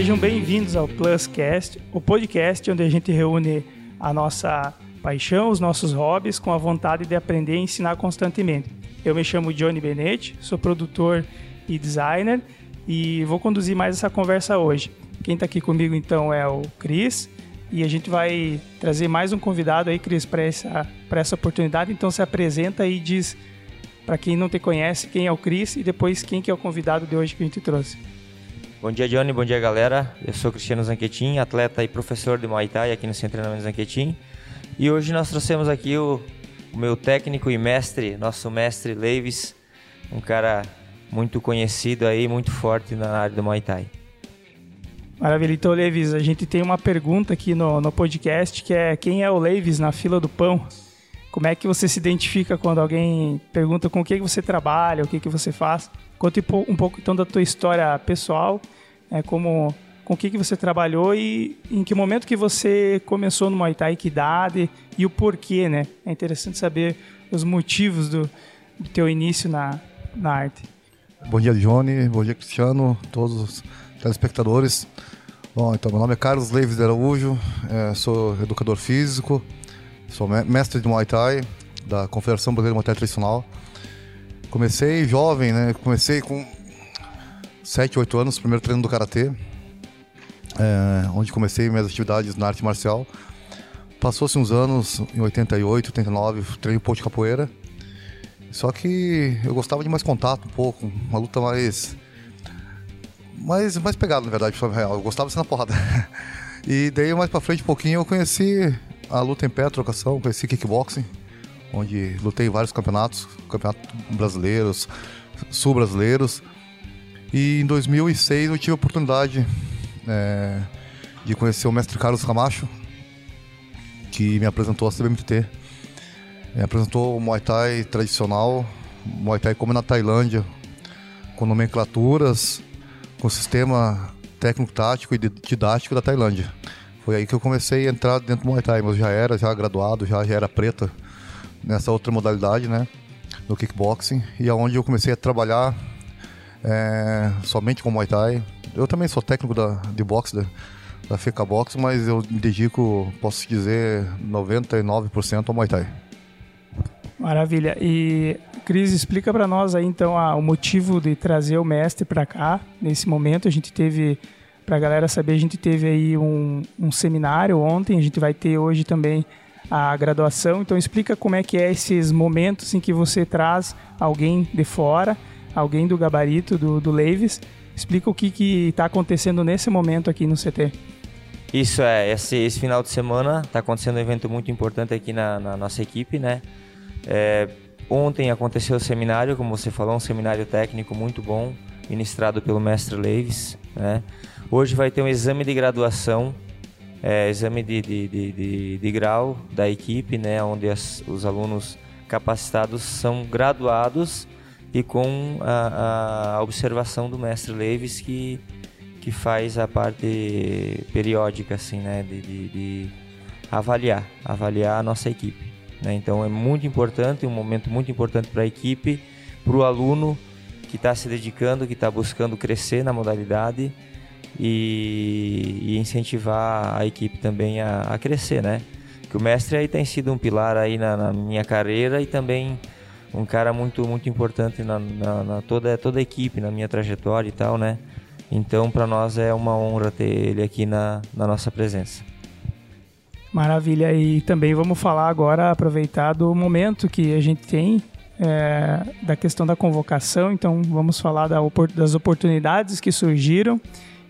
sejam bem-vindos ao Pluscast, o podcast onde a gente reúne a nossa paixão, os nossos hobbies com a vontade de aprender e ensinar constantemente. Eu me chamo Johnny Benetti, sou produtor e designer e vou conduzir mais essa conversa hoje. Quem está aqui comigo então é o Cris e a gente vai trazer mais um convidado aí, Cris, para essa, essa oportunidade. Então se apresenta e diz para quem não te conhece quem é o Cris e depois quem que é o convidado de hoje que a gente trouxe. Bom dia, Johnny. Bom dia, galera. Eu sou Cristiano Zanquetin, atleta e professor de Muay Thai aqui no Centro de Treinamento Zanquetin. E hoje nós trouxemos aqui o, o, meu técnico e mestre, nosso mestre Leves, um cara muito conhecido aí, muito forte na área do Muay Thai. Maravilha. Então, Leves, a gente tem uma pergunta aqui no, no podcast que é quem é o Leves na fila do pão? Como é que você se identifica quando alguém pergunta com o que você trabalha, o que, que você faz? Conte um pouco então da tua história pessoal, é, como com o que, que você trabalhou e em que momento que você começou no Muay Thai, que idade e o porquê, né? É interessante saber os motivos do, do teu início na, na arte. Bom dia, Johnny. Bom dia, Cristiano. Todos os telespectadores. Bom, então, meu nome é Carlos Leves de Araújo. É, sou educador físico. Sou mestre de Muay Thai da Confederação Brasileira de Muay Thai Tradicional. Comecei jovem, né? Comecei com 7, 8 anos, primeiro treino do Karatê, é, onde comecei minhas atividades na arte marcial. Passou-se uns anos, em 88, 89, treinei um pouco de capoeira. Só que eu gostava de mais contato um pouco, uma luta mais. mais, mais pegada, na verdade, real. Eu gostava de ser na porrada. E daí, mais pra frente, um pouquinho, eu conheci a luta em pé, trocação, conheci kickboxing onde lutei vários campeonatos, campeonatos brasileiros, sul-brasileiros. E em 2006 eu tive a oportunidade é, de conhecer o mestre Carlos Camacho, que me apresentou a CBMT. Me apresentou o Muay Thai tradicional, Muay Thai como na Tailândia, com nomenclaturas, com sistema técnico-tático e didático da Tailândia. Foi aí que eu comecei a entrar dentro do Muay Thai, mas já era já graduado, já, já era preta nessa outra modalidade, né? No kickboxing. E aonde eu comecei a trabalhar é, somente com Muay Thai. Eu também sou técnico da, de boxe da, da FECA Box, mas eu me dedico, posso dizer, 99% ao Muay Thai. Maravilha. E Cris, explica para nós aí então a, o motivo de trazer o mestre para cá. Nesse momento a gente teve, para a galera saber, a gente teve aí um, um seminário ontem, a gente vai ter hoje também a graduação. Então explica como é que é esses momentos em que você traz alguém de fora, alguém do gabarito do, do Leves. Explica o que está acontecendo nesse momento aqui no CT. Isso é, esse, esse final de semana está acontecendo um evento muito importante aqui na, na nossa equipe, né? É, ontem aconteceu o seminário, como você falou, um seminário técnico muito bom, ministrado pelo mestre Leves, né? Hoje vai ter um exame de graduação é, exame de, de, de, de, grau da equipe, né, onde as, os alunos capacitados são graduados e com a, a, observação do mestre Leves que, que faz a parte periódica assim, né, de, avaliar, avaliar a nossa equipe. Né? Então é muito importante, um momento muito importante para a equipe, para o aluno que está se dedicando, que está buscando crescer na modalidade e, e incentivar a equipe também a, a, crescer, né? Que o mestre aí tem sido um pilar aí na, na minha carreira e também um cara muito muito importante na, na, na, toda toda a equipe na minha trajetória e tal, né? Então para nós é uma honra ter ele aqui na, na nossa presença. Maravilha e também vamos falar agora aproveitar do momento que a gente tem é, da questão da convocação. Então vamos falar da, das oportunidades que surgiram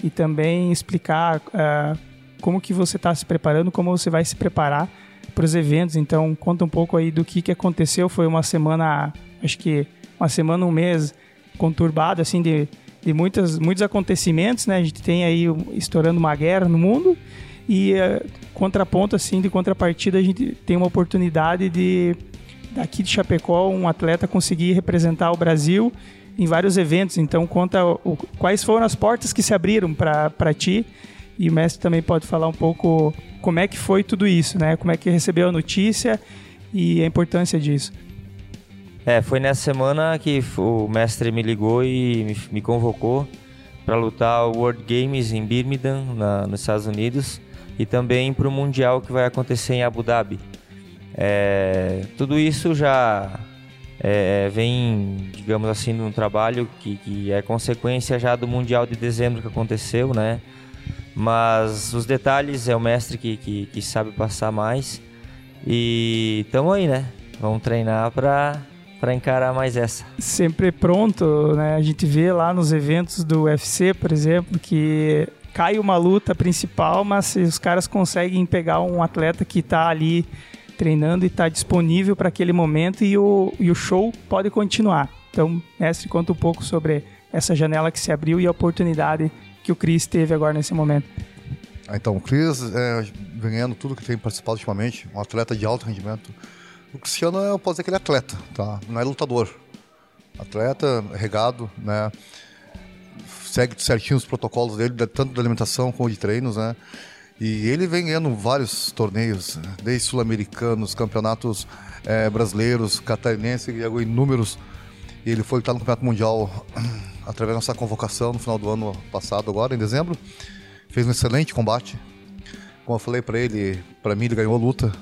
e também explicar uh, como que você está se preparando, como você vai se preparar para os eventos. Então, conta um pouco aí do que, que aconteceu. Foi uma semana, acho que uma semana, um mês conturbado, assim, de, de muitas, muitos acontecimentos, né? A gente tem aí estourando uma guerra no mundo e uh, contraponto, assim, de contrapartida, a gente tem uma oportunidade de daqui de Chapecó um atleta conseguir representar o Brasil em vários eventos. Então, conta o, quais foram as portas que se abriram para ti. E o mestre também pode falar um pouco como é que foi tudo isso, né? Como é que recebeu a notícia e a importância disso. É, foi nessa semana que o mestre me ligou e me, convocou para lutar o World Games em Birmingham, na, nos Estados Unidos, e também para o Mundial que vai acontecer em Abu Dhabi. É, tudo isso já é, vem, digamos assim, num trabalho que, que é consequência já do Mundial de dezembro que aconteceu, né? Mas os detalhes é o mestre que, que, que sabe passar mais. E estamos aí, né? Vamos treinar para para encarar mais essa. Sempre pronto, né? A gente vê lá nos eventos do UFC, por exemplo, que cai uma luta principal, mas os caras conseguem pegar um atleta que está ali treinando e está disponível para aquele momento e o, e o show pode continuar. Então, mestre, conta um pouco sobre essa janela que se abriu e a oportunidade que o Cris teve agora nesse momento. Ah, então, o Cris é, ganhando tudo que tem participado ultimamente, um atleta de alto rendimento. O Cristiano, eu posso dizer que ele é atleta, tá? Não é lutador. Atleta, regado, né? Segue certinho os protocolos dele, tanto de alimentação como de treinos, né? E ele vem ganhando vários torneios, né? desde sul-americanos, campeonatos é, brasileiros, catarinense, ganhou inúmeros. E ele foi lutar no Campeonato Mundial através da nossa convocação no final do ano passado, agora, em dezembro. Fez um excelente combate. Como eu falei para ele, para mim ele ganhou a luta,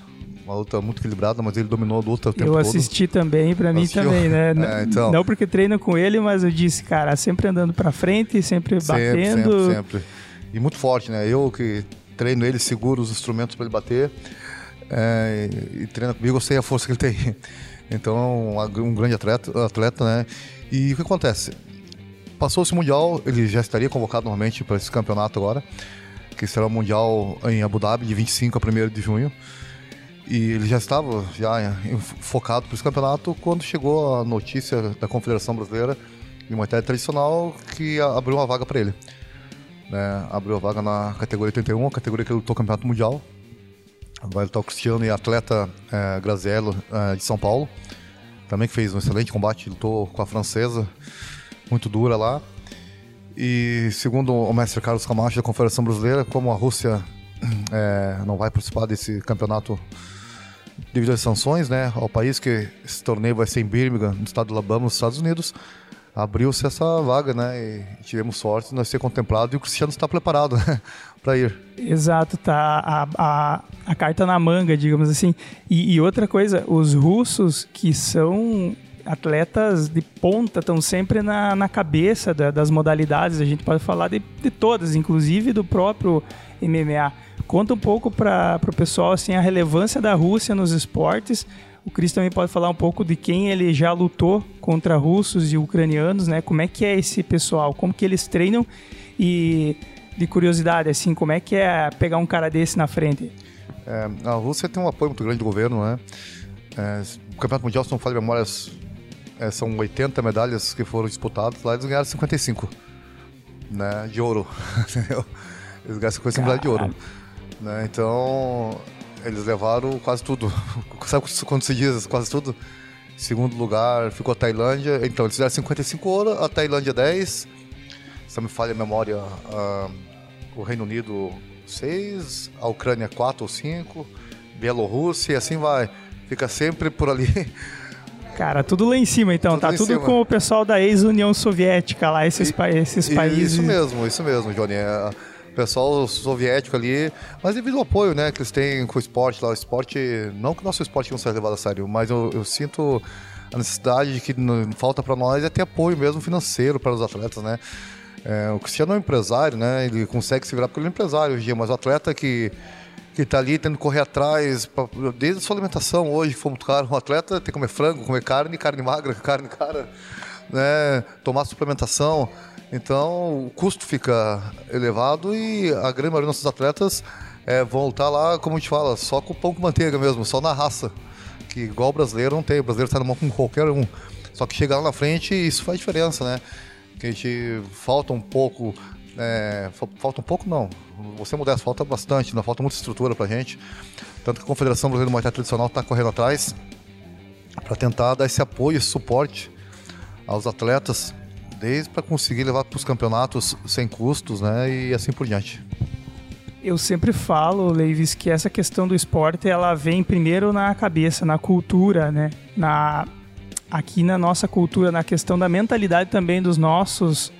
uma luta muito equilibrada, mas ele dominou a luta o tempo todo. Eu assisti também, para mim também, né? É, então... Não porque treino com ele, mas eu disse, cara, sempre andando para frente, sempre, sempre batendo. Sempre, sempre. E muito forte, né? Eu que treino ele, seguro os instrumentos para ele bater. É, e treina comigo, eu sei a força que ele tem. Então, um grande atleta, atleta né? E o que acontece? Passou esse Mundial, ele já estaria convocado normalmente para esse campeonato agora, que será o Mundial em Abu Dhabi, de 25 a 1 de junho. E ele já estava já focado para esse campeonato quando chegou a notícia da Confederação Brasileira de Muay Thai Tradicional que abriu uma vaga para ele. Né? Abriu a vaga na categoria 81, a categoria que lutou campeonato mundial. Vai lutar o Cristiano e atleta é, Graziello é, de São Paulo. Também que fez um excelente combate, lutou com a francesa, muito dura lá. E segundo o mestre Carlos Camacho da Confederação Brasileira, como a Rússia é, não vai participar desse campeonato devido às sanções, né, ao país que esse torneio vai ser em Birmingham, no estado do Alabama, nos Estados Unidos, abriu-se essa vaga, né, e tivemos sorte de nós ser contemplado e o Cristiano está preparado né, para ir. Exato, tá a, a, a, carta na manga, digamos assim. E, e outra coisa, os russos que são atletas de ponta estão sempre na, na cabeça da, das modalidades, a gente pode falar de, de todas, inclusive do próprio MMA. Conta um pouco para o pessoal assim, a relevância da Rússia nos esportes. O Cris também pode falar um pouco de quem ele já lutou contra russos e ucranianos, né? Como é que é esse pessoal? Como que eles treinam? E de curiosidade, assim, como é que é pegar um cara desse na frente? É, a Rússia tem um apoio muito grande do governo, né? É, o Campeonato Mundial, se não falo de memórias, é, são 80 medalhas que foram disputadas, lá eles ganharam 55 né, de ouro, entendeu? Eles ganharam 55 medalhas de ouro. Né? Então, eles levaram quase tudo. Sabe quando se diz quase tudo? Segundo lugar ficou a Tailândia. Então, eles fizeram 55 ouro, a Tailândia 10. Se me falha a memória, o Reino Unido 6, a Ucrânia 4 ou 5, Bielorrússia e assim vai. Fica sempre por ali. Cara, tudo lá em cima então, tudo tá tudo cima. com o pessoal da ex-União Soviética lá, esses, e, pa esses países. Isso mesmo, isso mesmo, Johnny. É, pessoal soviético ali, mas devido ao apoio, né, que eles têm com o esporte lá, o esporte, não que o nosso esporte não seja levado a sério, mas eu, eu sinto a necessidade de que falta para nós é ter apoio mesmo financeiro para os atletas, né? É, o Cristiano é um empresário, né? Ele consegue se virar porque ele é um empresário hoje em dia, mas o atleta que que está ali tendo que correr atrás, pra, desde a sua alimentação hoje, foi muito caro. Um atleta tem que comer frango, comer carne, carne magra, carne cara, né? tomar suplementação. Então o custo fica elevado e a grande maioria dos nossos atletas é, vão lutar lá, como a gente fala, só com pão com manteiga mesmo, só na raça. Que igual o brasileiro não tem, o brasileiro está na mão com qualquer um. Só que chegar lá na frente, isso faz diferença, né? Que a gente falta um pouco. É, falta um pouco não. Você modesta, falta bastante, não falta muita estrutura pra gente. Tanto que a Confederação Brasileira de Muay Tradicional está correndo atrás para tentar dar esse apoio, esse suporte aos atletas para conseguir levar para os campeonatos sem custos, né, e assim por diante. Eu sempre falo, Leivis, que essa questão do esporte ela vem primeiro na cabeça, na cultura, né, na aqui na nossa cultura, na questão da mentalidade também dos nossos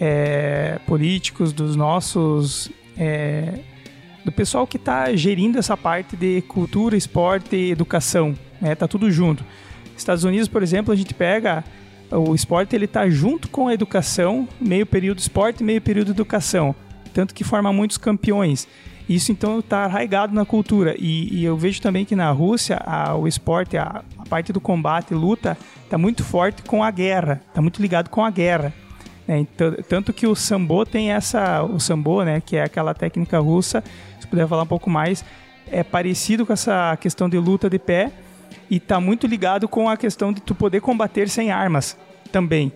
é, políticos, dos nossos. É, do pessoal que está gerindo essa parte de cultura, esporte e educação. Né? Tá tudo junto. Estados Unidos, por exemplo, a gente pega o esporte ele está junto com a educação, meio período esporte, meio período educação, tanto que forma muitos campeões. Isso então está arraigado na cultura e, e, eu vejo também que na Rússia a, o esporte, a, a, parte do combate, luta, está muito forte com a guerra, está muito ligado com a guerra. Né? Tanto que o sambo tem essa, o sambo, né, que é aquela técnica russa, se puder falar um pouco mais, é parecido com essa questão de luta de pé, e está muito ligado com a questão de tu poder combater sem armas também.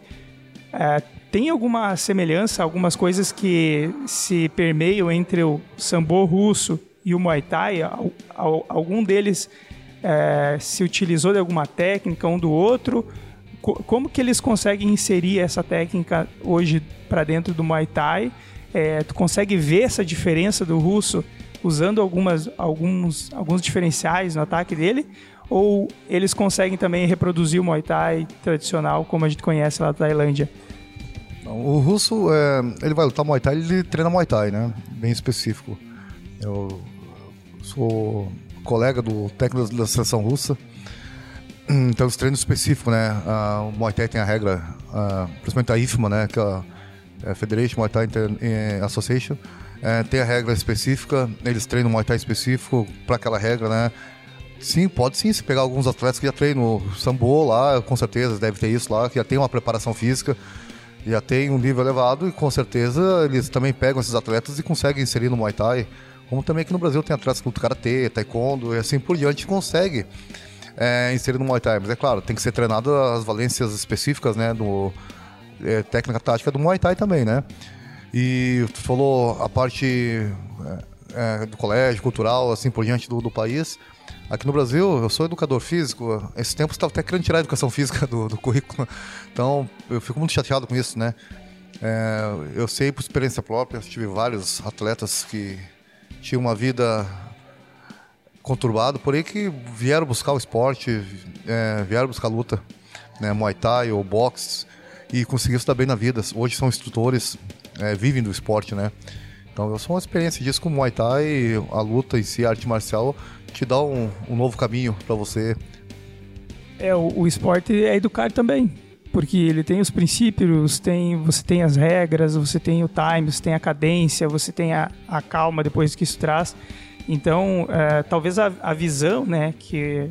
É, tem alguma semelhança, algumas coisas que se permeiam entre o sambo russo e o muay thai? Algum deles é, se utilizou de alguma técnica um do outro? Como que eles conseguem inserir essa técnica hoje para dentro do muay thai? É, tu consegue ver essa diferença do russo usando algumas, alguns, alguns diferenciais no ataque dele? Ou eles conseguem também reproduzir o Muay Thai tradicional como a gente conhece lá da Tailândia? O russo, é, ele vai lutar Muay Thai, ele treina Muay Thai, né? Bem específico. Eu sou colega do técnico da seleção russa, então os treinos específicos, né? o Muay Thai tem a regra, principalmente a IFMA, né? Que é a Federation Muay Thai eh, Association, é, tem a regra específica, eles treinam Muay Thai específico para aquela regra, né? Sim, pode sim. Se pegar alguns atletas que já treinam sambo lá, com certeza deve ter isso lá, que já tem uma preparação física, já tem um nível elevado e com certeza eles também pegam esses atletas e conseguem inserir no Muay Thai. Como também aqui no Brasil tem atletas que lutam karatê, taekwondo e assim por diante consegue é, inserir no Muay Thai. Mas é claro, tem que ser treinado as valências específicas, né, do é, técnica tática do Muay Thai também, né? E tu falou a parte é, é do colégio, cultural, assim por diante do, do país. Aqui no Brasil, eu sou educador físico. Esse tempo estava até querendo tirar a educação física do, do, currículo. Então, eu fico muito chateado com isso, né? É, eu sei por experiência própria, tive vários atletas que tinham uma vida conturbada, porém que vieram buscar o esporte, é, vieram buscar luta, né, Muay Thai ou boxe, e conseguiram estar bem na vida. Hoje são instrutores, é, vivem do esporte, né? Então, eu sou uma experiência disso com o Muay Thai, a luta em si, a arte marcial, te dá um, um novo caminho para você. É, o, o esporte é educar também, porque ele tem os princípios, tem, você tem as regras, você tem o time, você tem a cadência, você tem a, a calma depois que isso traz. Então, é, talvez a, a, visão né, que,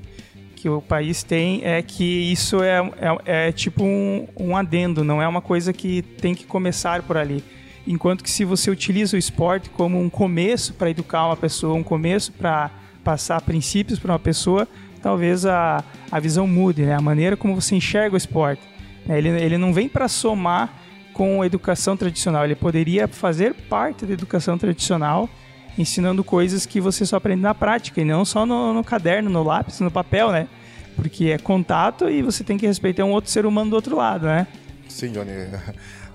que o país tem é que isso é, é, é tipo um, um adendo, não é uma coisa que tem que começar por ali. Enquanto que se você utiliza o esporte como um começo para educar uma pessoa, um começo para passar princípios para uma pessoa, talvez a, a visão mude, né? a maneira como você enxerga o esporte. Né? Ele, ele não vem para somar com a educação tradicional, ele poderia fazer parte da educação tradicional, ensinando coisas que você só aprende na prática e não só no, no caderno, no lápis, no papel, né? Porque é contato e você tem que respeitar um outro ser humano do outro lado, né? Sim, Johnny.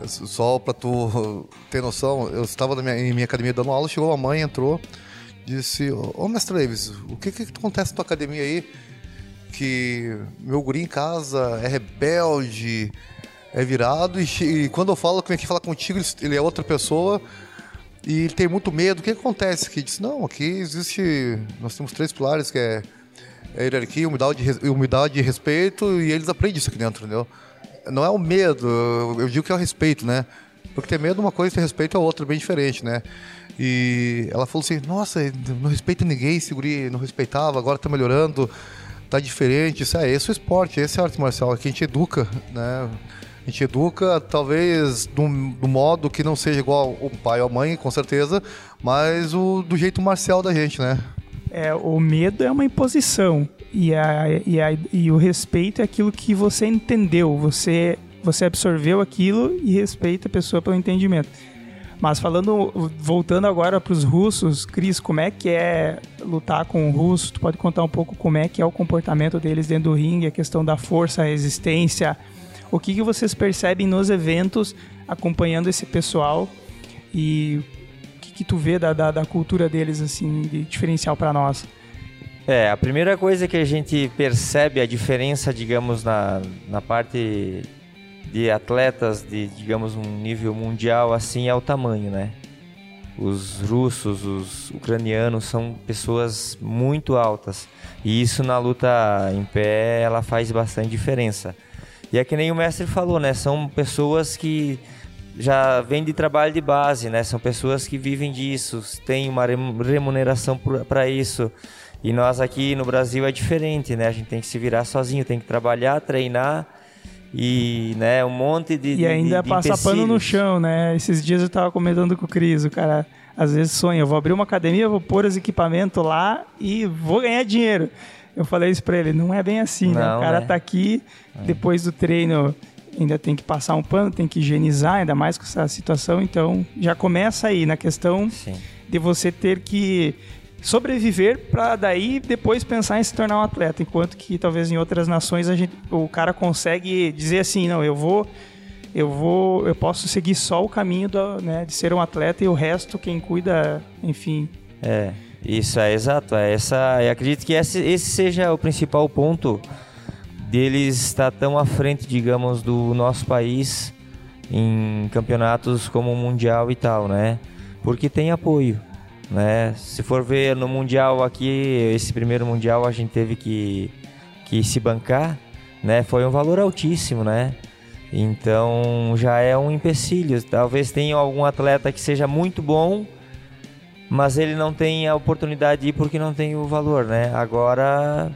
Só para tu ter noção, eu estava minha, em minha academia dando aula, chegou a mãe, entrou, disse: Ô oh, mestre Davis, o que, que acontece na tua academia aí? Que meu guri em casa é rebelde, é virado, e, e quando eu falo vem aqui falar contigo, ele, é outra pessoa e ele tem muito medo. O que acontece? Que disse: Não, aqui existe. Nós temos três pilares que é, é hierarquia, humildade, humildade e respeito, e eles aprendem isso aqui dentro, entendeu? Não é o medo, eu digo que é o respeito, né? Porque ter medo é uma coisa e ter respeito é outra, bem diferente, né? E ela falou assim: Nossa, não respeita ninguém, seguri, não respeitava, agora tá melhorando, tá diferente. Isso é esse é o esporte, esse é a arte marcial, que a gente educa, né? A gente educa, talvez, do, do modo que não seja igual o pai ou a mãe, com certeza, mas o, do jeito marcial da gente, né? É, o medo é uma imposição e, a, e, a, e o respeito é aquilo que você entendeu, você, você absorveu aquilo e respeita a pessoa pelo entendimento. Mas falando, voltando agora para os russos, Cris, como é que é lutar com o russo? Tu pode contar um pouco como é que é o comportamento deles dentro do ringue, a questão da força, a resistência. O que, que vocês percebem nos eventos acompanhando esse pessoal e o que, que tu vê da, da, da cultura deles assim de diferencial para nós? É, a primeira coisa que a gente percebe a diferença, digamos, na, na parte de atletas de, digamos, um nível mundial assim é o tamanho, né? Os russos, os ucranianos são pessoas muito altas. E isso na luta em pé, ela faz bastante diferença. E é que nem o mestre falou, né? São pessoas que já vêm de trabalho de base, né? São pessoas que vivem disso, têm uma remuneração para isso. E nós aqui no Brasil é diferente, né? A gente tem que se virar sozinho, tem que trabalhar, treinar e, né, um monte de E ainda de, de passa pano no chão, né? Esses dias eu tava comentando com o Cris, o cara às vezes sonha, eu vou abrir uma academia, vou pôr os equipamentos lá e vou ganhar dinheiro. Eu falei isso pra ele, não é bem assim, né? O cara né? tá aqui, é. depois do treino ainda tem que passar um pano, tem que higienizar, ainda mais com essa situação, então já começa aí na questão Sim. de você ter que sobreviver para daí depois pensar em se tornar um atleta, enquanto que talvez em outras nações a gente, o cara consegue dizer assim, não, eu vou eu vou eu posso seguir só o caminho do, né, de ser um atleta e o resto quem cuida, enfim. É, isso é exato, é essa, eu acredito que esse, esse seja o principal ponto deles estar tão à frente, digamos, do nosso país em campeonatos como o mundial e tal, né? Porque tem apoio né? Se for ver no mundial aqui, esse primeiro mundial a gente teve que, que se bancar, né? Foi um valor altíssimo, né? Então já é um empecilho. Talvez tenha algum atleta que seja muito bom, mas ele não tem a oportunidade de ir porque não tem o valor, né? Agora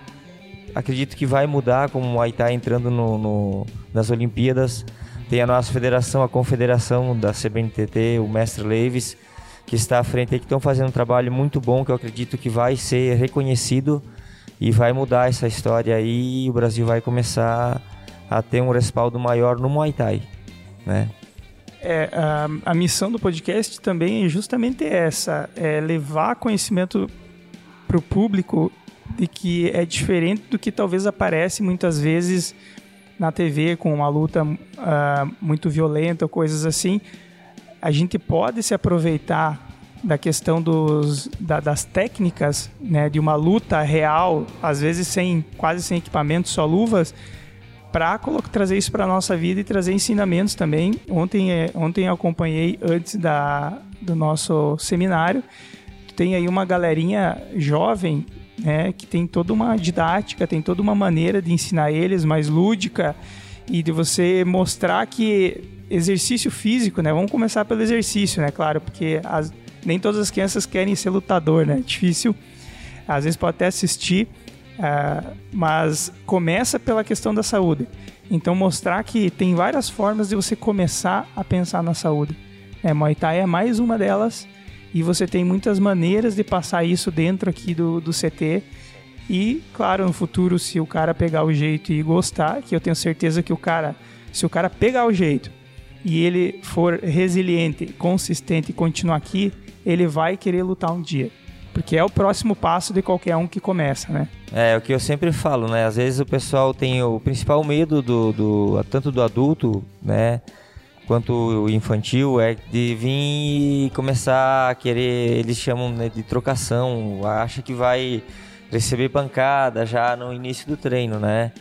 acredito que vai mudar, como o Thai entrando no, no, nas Olimpíadas. Tem a nossa federação, a confederação da CBNTT, o mestre Leves que está à frente aí, que estão fazendo um trabalho muito bom, que eu acredito que vai ser reconhecido e vai mudar essa história aí e o Brasil vai começar a ter um respaldo maior no Muay Thai, né? É, a, a missão do podcast também é justamente essa, é levar conhecimento para o público de que é diferente do que talvez aparece muitas vezes na TV com uma luta uh, muito violenta ou coisas assim, a gente pode se aproveitar da questão dos, da, das técnicas né, de uma luta real, às vezes sem quase sem equipamento, só luvas, para trazer isso para nossa vida e trazer ensinamentos também. Ontem, é, ontem eu acompanhei antes da, do nosso seminário, tem aí uma galerinha jovem né, que tem toda uma didática, tem toda uma maneira de ensinar eles mais lúdica e de você mostrar que exercício físico, né? Vamos começar pelo exercício, né? Claro, porque as, nem todas as crianças querem ser lutador, né? Difícil. Às vezes pode até assistir, uh, mas começa pela questão da saúde. Então mostrar que tem várias formas de você começar a pensar na saúde. É, Muay Thai é mais uma delas e você tem muitas maneiras de passar isso dentro aqui do, do CT. E, claro, no futuro, se o cara pegar o jeito e gostar, que eu tenho certeza que o cara, se o cara pegar o jeito e ele for resiliente, consistente e continuar aqui, ele vai querer lutar um dia. Porque é o próximo passo de qualquer um que começa, né? É, o que eu sempre falo, né? Às vezes o pessoal tem o principal medo do, do tanto do adulto, né? Quanto o infantil, é de vir e começar a querer, eles chamam né, de trocação, acha que vai receber pancada já no início do treino, né?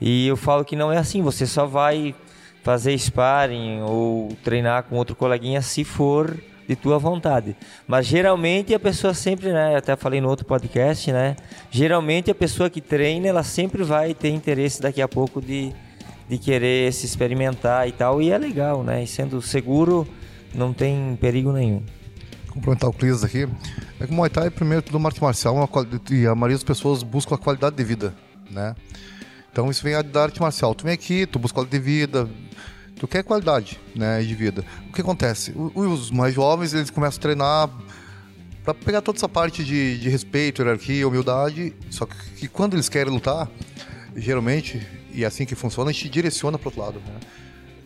E eu falo que não é assim, você só vai fazer sparring ou treinar com outro coleguinha se for de tua vontade. Mas geralmente a pessoa sempre, né, até falei no outro podcast, né, geralmente a pessoa que treina, ela sempre vai ter interesse daqui a pouco de, de querer se experimentar e tal, e é legal, né, e sendo seguro, não tem perigo nenhum. Complementar o Cris aqui, é que o Muay Thai, primeiro tudo, uma arte marcial, uma, e a maioria das pessoas busca a qualidade de vida, né, então isso vem da arte marcial. Tu vem aqui, tu busca qualidade de vida, tu quer qualidade né, de vida. O que acontece? Os mais jovens, eles começam a treinar para pegar toda essa parte de, de respeito, hierarquia, humildade, só que, que, quando eles querem lutar, geralmente, e é assim que funciona, a gente direciona para outro lado. Né?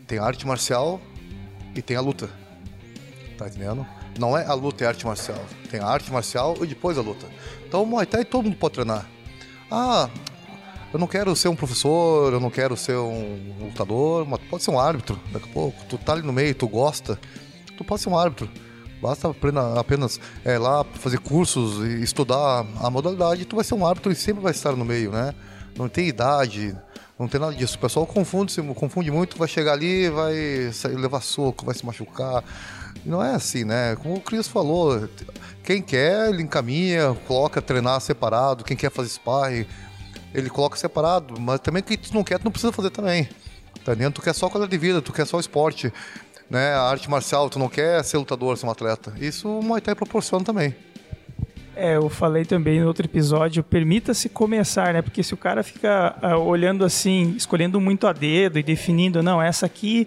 Tem a arte marcial e tem a luta. Tá entendendo? Não é a luta e a arte marcial. Tem a arte marcial e depois a luta. Então o Muay Thai todo mundo pode treinar. Ah, eu não quero ser um professor, eu não quero ser um lutador, mas pode ser um árbitro. Daqui a pouco, tu tá ali no meio, tu gosta, tu pode ser um árbitro. Basta apenas, é, lá fazer cursos e estudar a modalidade, tu vai ser um árbitro e sempre vai estar no meio, né? Não tem idade, Não tem nada disso. O pessoal confunde, confunde muito, vai chegar ali, vai levar soco, vai se machucar. Não é assim, né? Como o Cris falou, quem quer, ele encaminha, coloca treinar separado, quem quer fazer sparring, ele coloca separado, mas também quem tu não quer, tu não precisa fazer também. Tá entendendo? Tu quer só qualidade de vida, tu quer só esporte, né? A arte marcial, tu não quer ser lutador, ser um atleta. Isso o Muay Thai proporciona também. É, eu falei também no outro episódio, permita-se começar, né? Porque se o cara fica uh, olhando assim, escolhendo muito a dedo e definindo, não, essa aqui,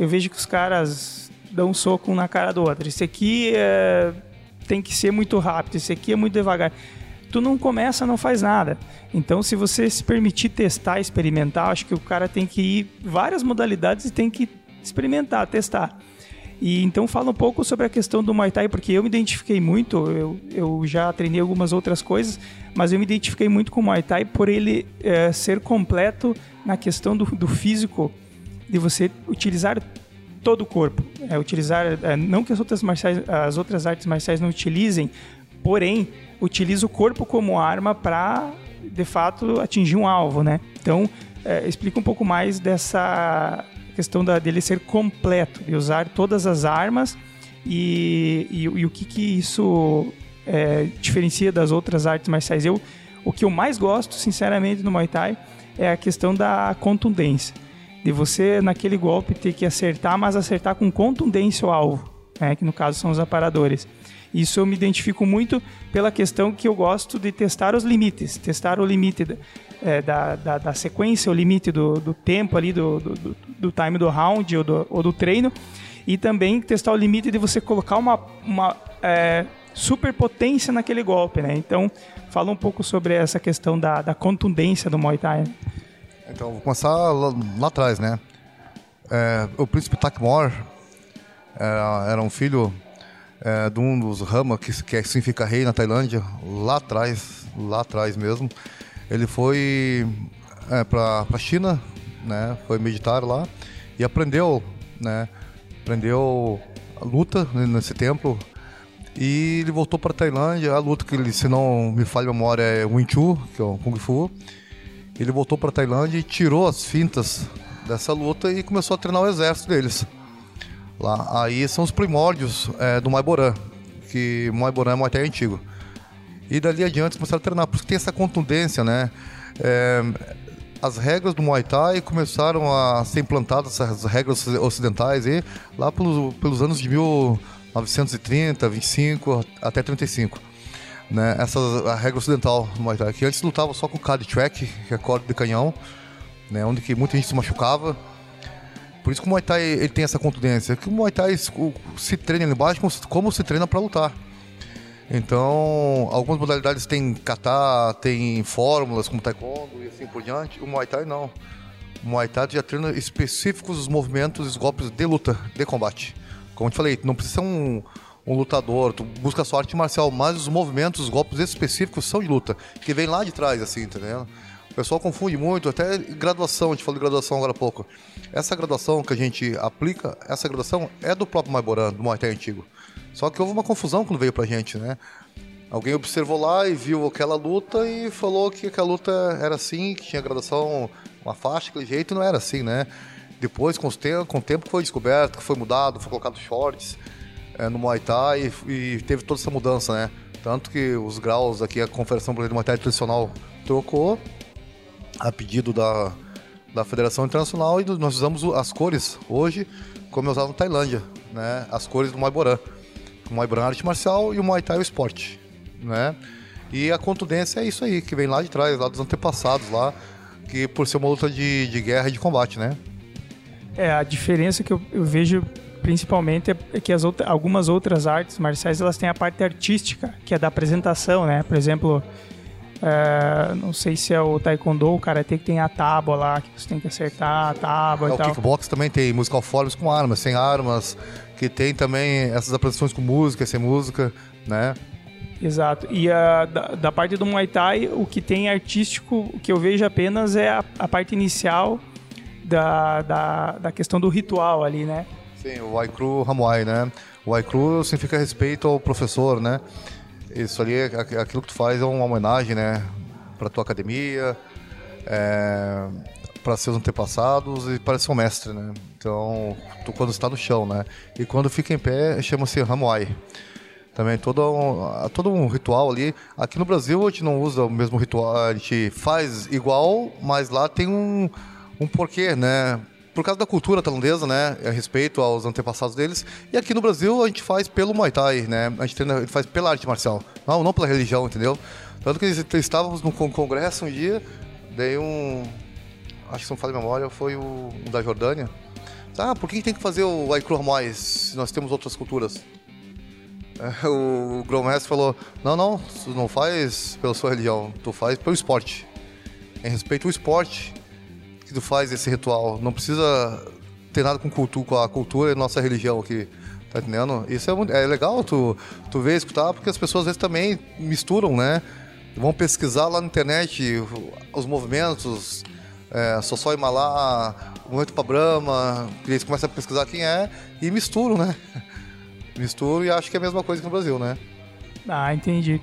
eu vejo que os caras dão um soco um na cara do outro. Esse aqui é, tem que ser muito rápido, esse aqui é muito devagar. Tu não começa, não faz nada. Então, se você se permitir testar, experimentar, acho que o cara tem que ir várias modalidades e tem que experimentar, testar. E então fala um pouco sobre a questão do Muay Thai, porque eu me identifiquei muito, eu, eu já treinei algumas outras coisas, mas eu me identifiquei muito com o Muay Thai por ele é, ser completo na questão do, do físico, de você utilizar todo o corpo. É, utilizar, é, não que as outras, marciais, as outras artes marciais não utilizem, porém, utiliza o corpo como arma para, de fato, atingir um alvo, né? Então, é, explica um pouco mais dessa questão da, dele ser completo, de usar todas as armas e, e, e o que, que isso é, diferencia das outras artes marciais. Eu, o que eu mais gosto, sinceramente, no Muay Thai é a questão da contundência. De você, naquele golpe, ter que acertar, mas acertar com contundência o alvo, né, que no caso são os aparadores. Isso eu me identifico muito pela questão que eu gosto de testar os limites, testar o limite é, da, da, da, sequência, o limite do, do tempo ali, do, do, do, time do round ou do, ou do treino, e também testar o limite de você colocar uma, uma é, naquele golpe, né? Então, fala um pouco sobre essa questão da, da contundência do Muay Thai. Então, vou começar lá, lá atrás, né? É, o príncipe Takmor era, era um filho é, de um dos Rama, que, que significa rei na Tailândia, lá atrás, lá atrás mesmo. Ele foi é, para a China, né? Foi meditar lá e aprendeu, né? Aprendeu a luta nesse templo e ele voltou para Tailândia. A luta que ele, se não me falha a memória, é Wing Chun, que é o Kung Fu. Ele voltou para Tailândia e tirou as fintas dessa luta e começou a treinar o exército deles. Lá, aí são os primórdios é, do Maiborã, que Maiborã é Muay Thai antigo. E dali adiante começaram a treinar, porque tem essa contundência, né? É, as regras do Muay Thai começaram a ser implantadas, as regras ocidentais, aí, lá pelos, pelos anos de 1930, 25 até 35. Né? Essa a regra ocidental do Muay Thai, que antes lutava só com card track, que é corda de canhão, né? onde que muita gente se machucava. Por isso que o Muay Thai ele tem essa contundência, que o Muay Thai se treina ali embaixo como se treina para lutar. Então, algumas modalidades têm kata, tem fórmulas como taekwondo e assim por diante. O Muay Thai não. O Muay Thai já treina específicos os movimentos e os golpes de luta, de combate. Como eu te falei, não precisa ser um, um lutador, tu busca sua arte marcial, mas os movimentos, os golpes específicos são de luta, que vem lá de trás, assim, entendeu? O pessoal confunde muito, até graduação, a gente falou de graduação agora há pouco. Essa graduação que a gente aplica, essa graduação é do próprio Maiboran, do Muay Thai antigo. Só que houve uma confusão quando veio pra gente, né? Alguém observou lá e viu aquela luta e falou que aquela luta era assim, que tinha gradação, uma faixa, aquele jeito, não era assim, né? Depois, com, tempo, com o tempo, foi descoberto, que foi mudado, foi colocado shorts é, no Muay Thai e, e, teve toda essa mudança, né? Tanto que os graus aqui, a Confederação Brasileira de Muay Thai Tradicional trocou a pedido da, da Federação Internacional e nós usamos as cores hoje, como é usado na Tailândia, né? As cores do Muay Boran. O Muay Boran é arte marcial e o Muay Thai é o esporte né? E a contundência é isso aí, que vem lá de trás, lá dos antepassados lá, que por ser uma luta de, de guerra e de combate, né? É, a diferença que eu, eu vejo principalmente é que as outra, algumas outras artes marciais elas têm a parte artística, que é da apresentação, né? Por exemplo, é, não sei se é o taekwondo, o karatê que tem a tábua lá, que você tem que acertar a tábua é, e o tal. O kickbox também tem musical forms com armas, sem armas, que tem também essas apresentações com música, sem música, né? Exato. E a, da, da, parte do Muay Thai, o que tem artístico, o que eu vejo apenas é a, a parte inicial da, da, da, questão do ritual ali, né? Sim, o Waikru Hamuai, né? O Waikru significa respeito ao professor, né? Isso ali, aquilo que tu faz é uma homenagem, né? Pra tua academia. É... para seus antepassados e para seu mestre, né? Então, tu, quando está no chão, né? E quando fica em pé, chama-se Hamuai. Também todo um, todo um ritual ali. Aqui no Brasil a gente não usa o mesmo ritual, a gente faz igual, mas lá tem um, um porquê, né? Por causa da cultura tailandesa, né? A respeito aos antepassados deles. E aqui no Brasil a gente faz pelo Muay Thai, né? A gente, treina, a gente faz pela arte marcial, não, não pela religião, entendeu? Tanto que estávamos no congresso um dia, daí um. Acho que se não falo memória, foi o, um da Jordânia. Ah, por que tem que fazer o Aikro mais se nós temos outras culturas? o Gromestre falou: Não, não, tu não faz pela sua religião, tu faz pelo esporte. Em respeito ao esporte que tu faz esse ritual. Não precisa ter nada com, com a cultura e nossa religião aqui. Tá entendendo? Isso é, é legal tu, tu ver, escutar, porque as pessoas às vezes também misturam, né? Vão pesquisar lá na internet os movimentos, é, só só Himalá, movimento para Brahma, eles começam a pesquisar quem é e misturam, né? misturo e acho que é a mesma coisa que no Brasil, né? Ah, entendi.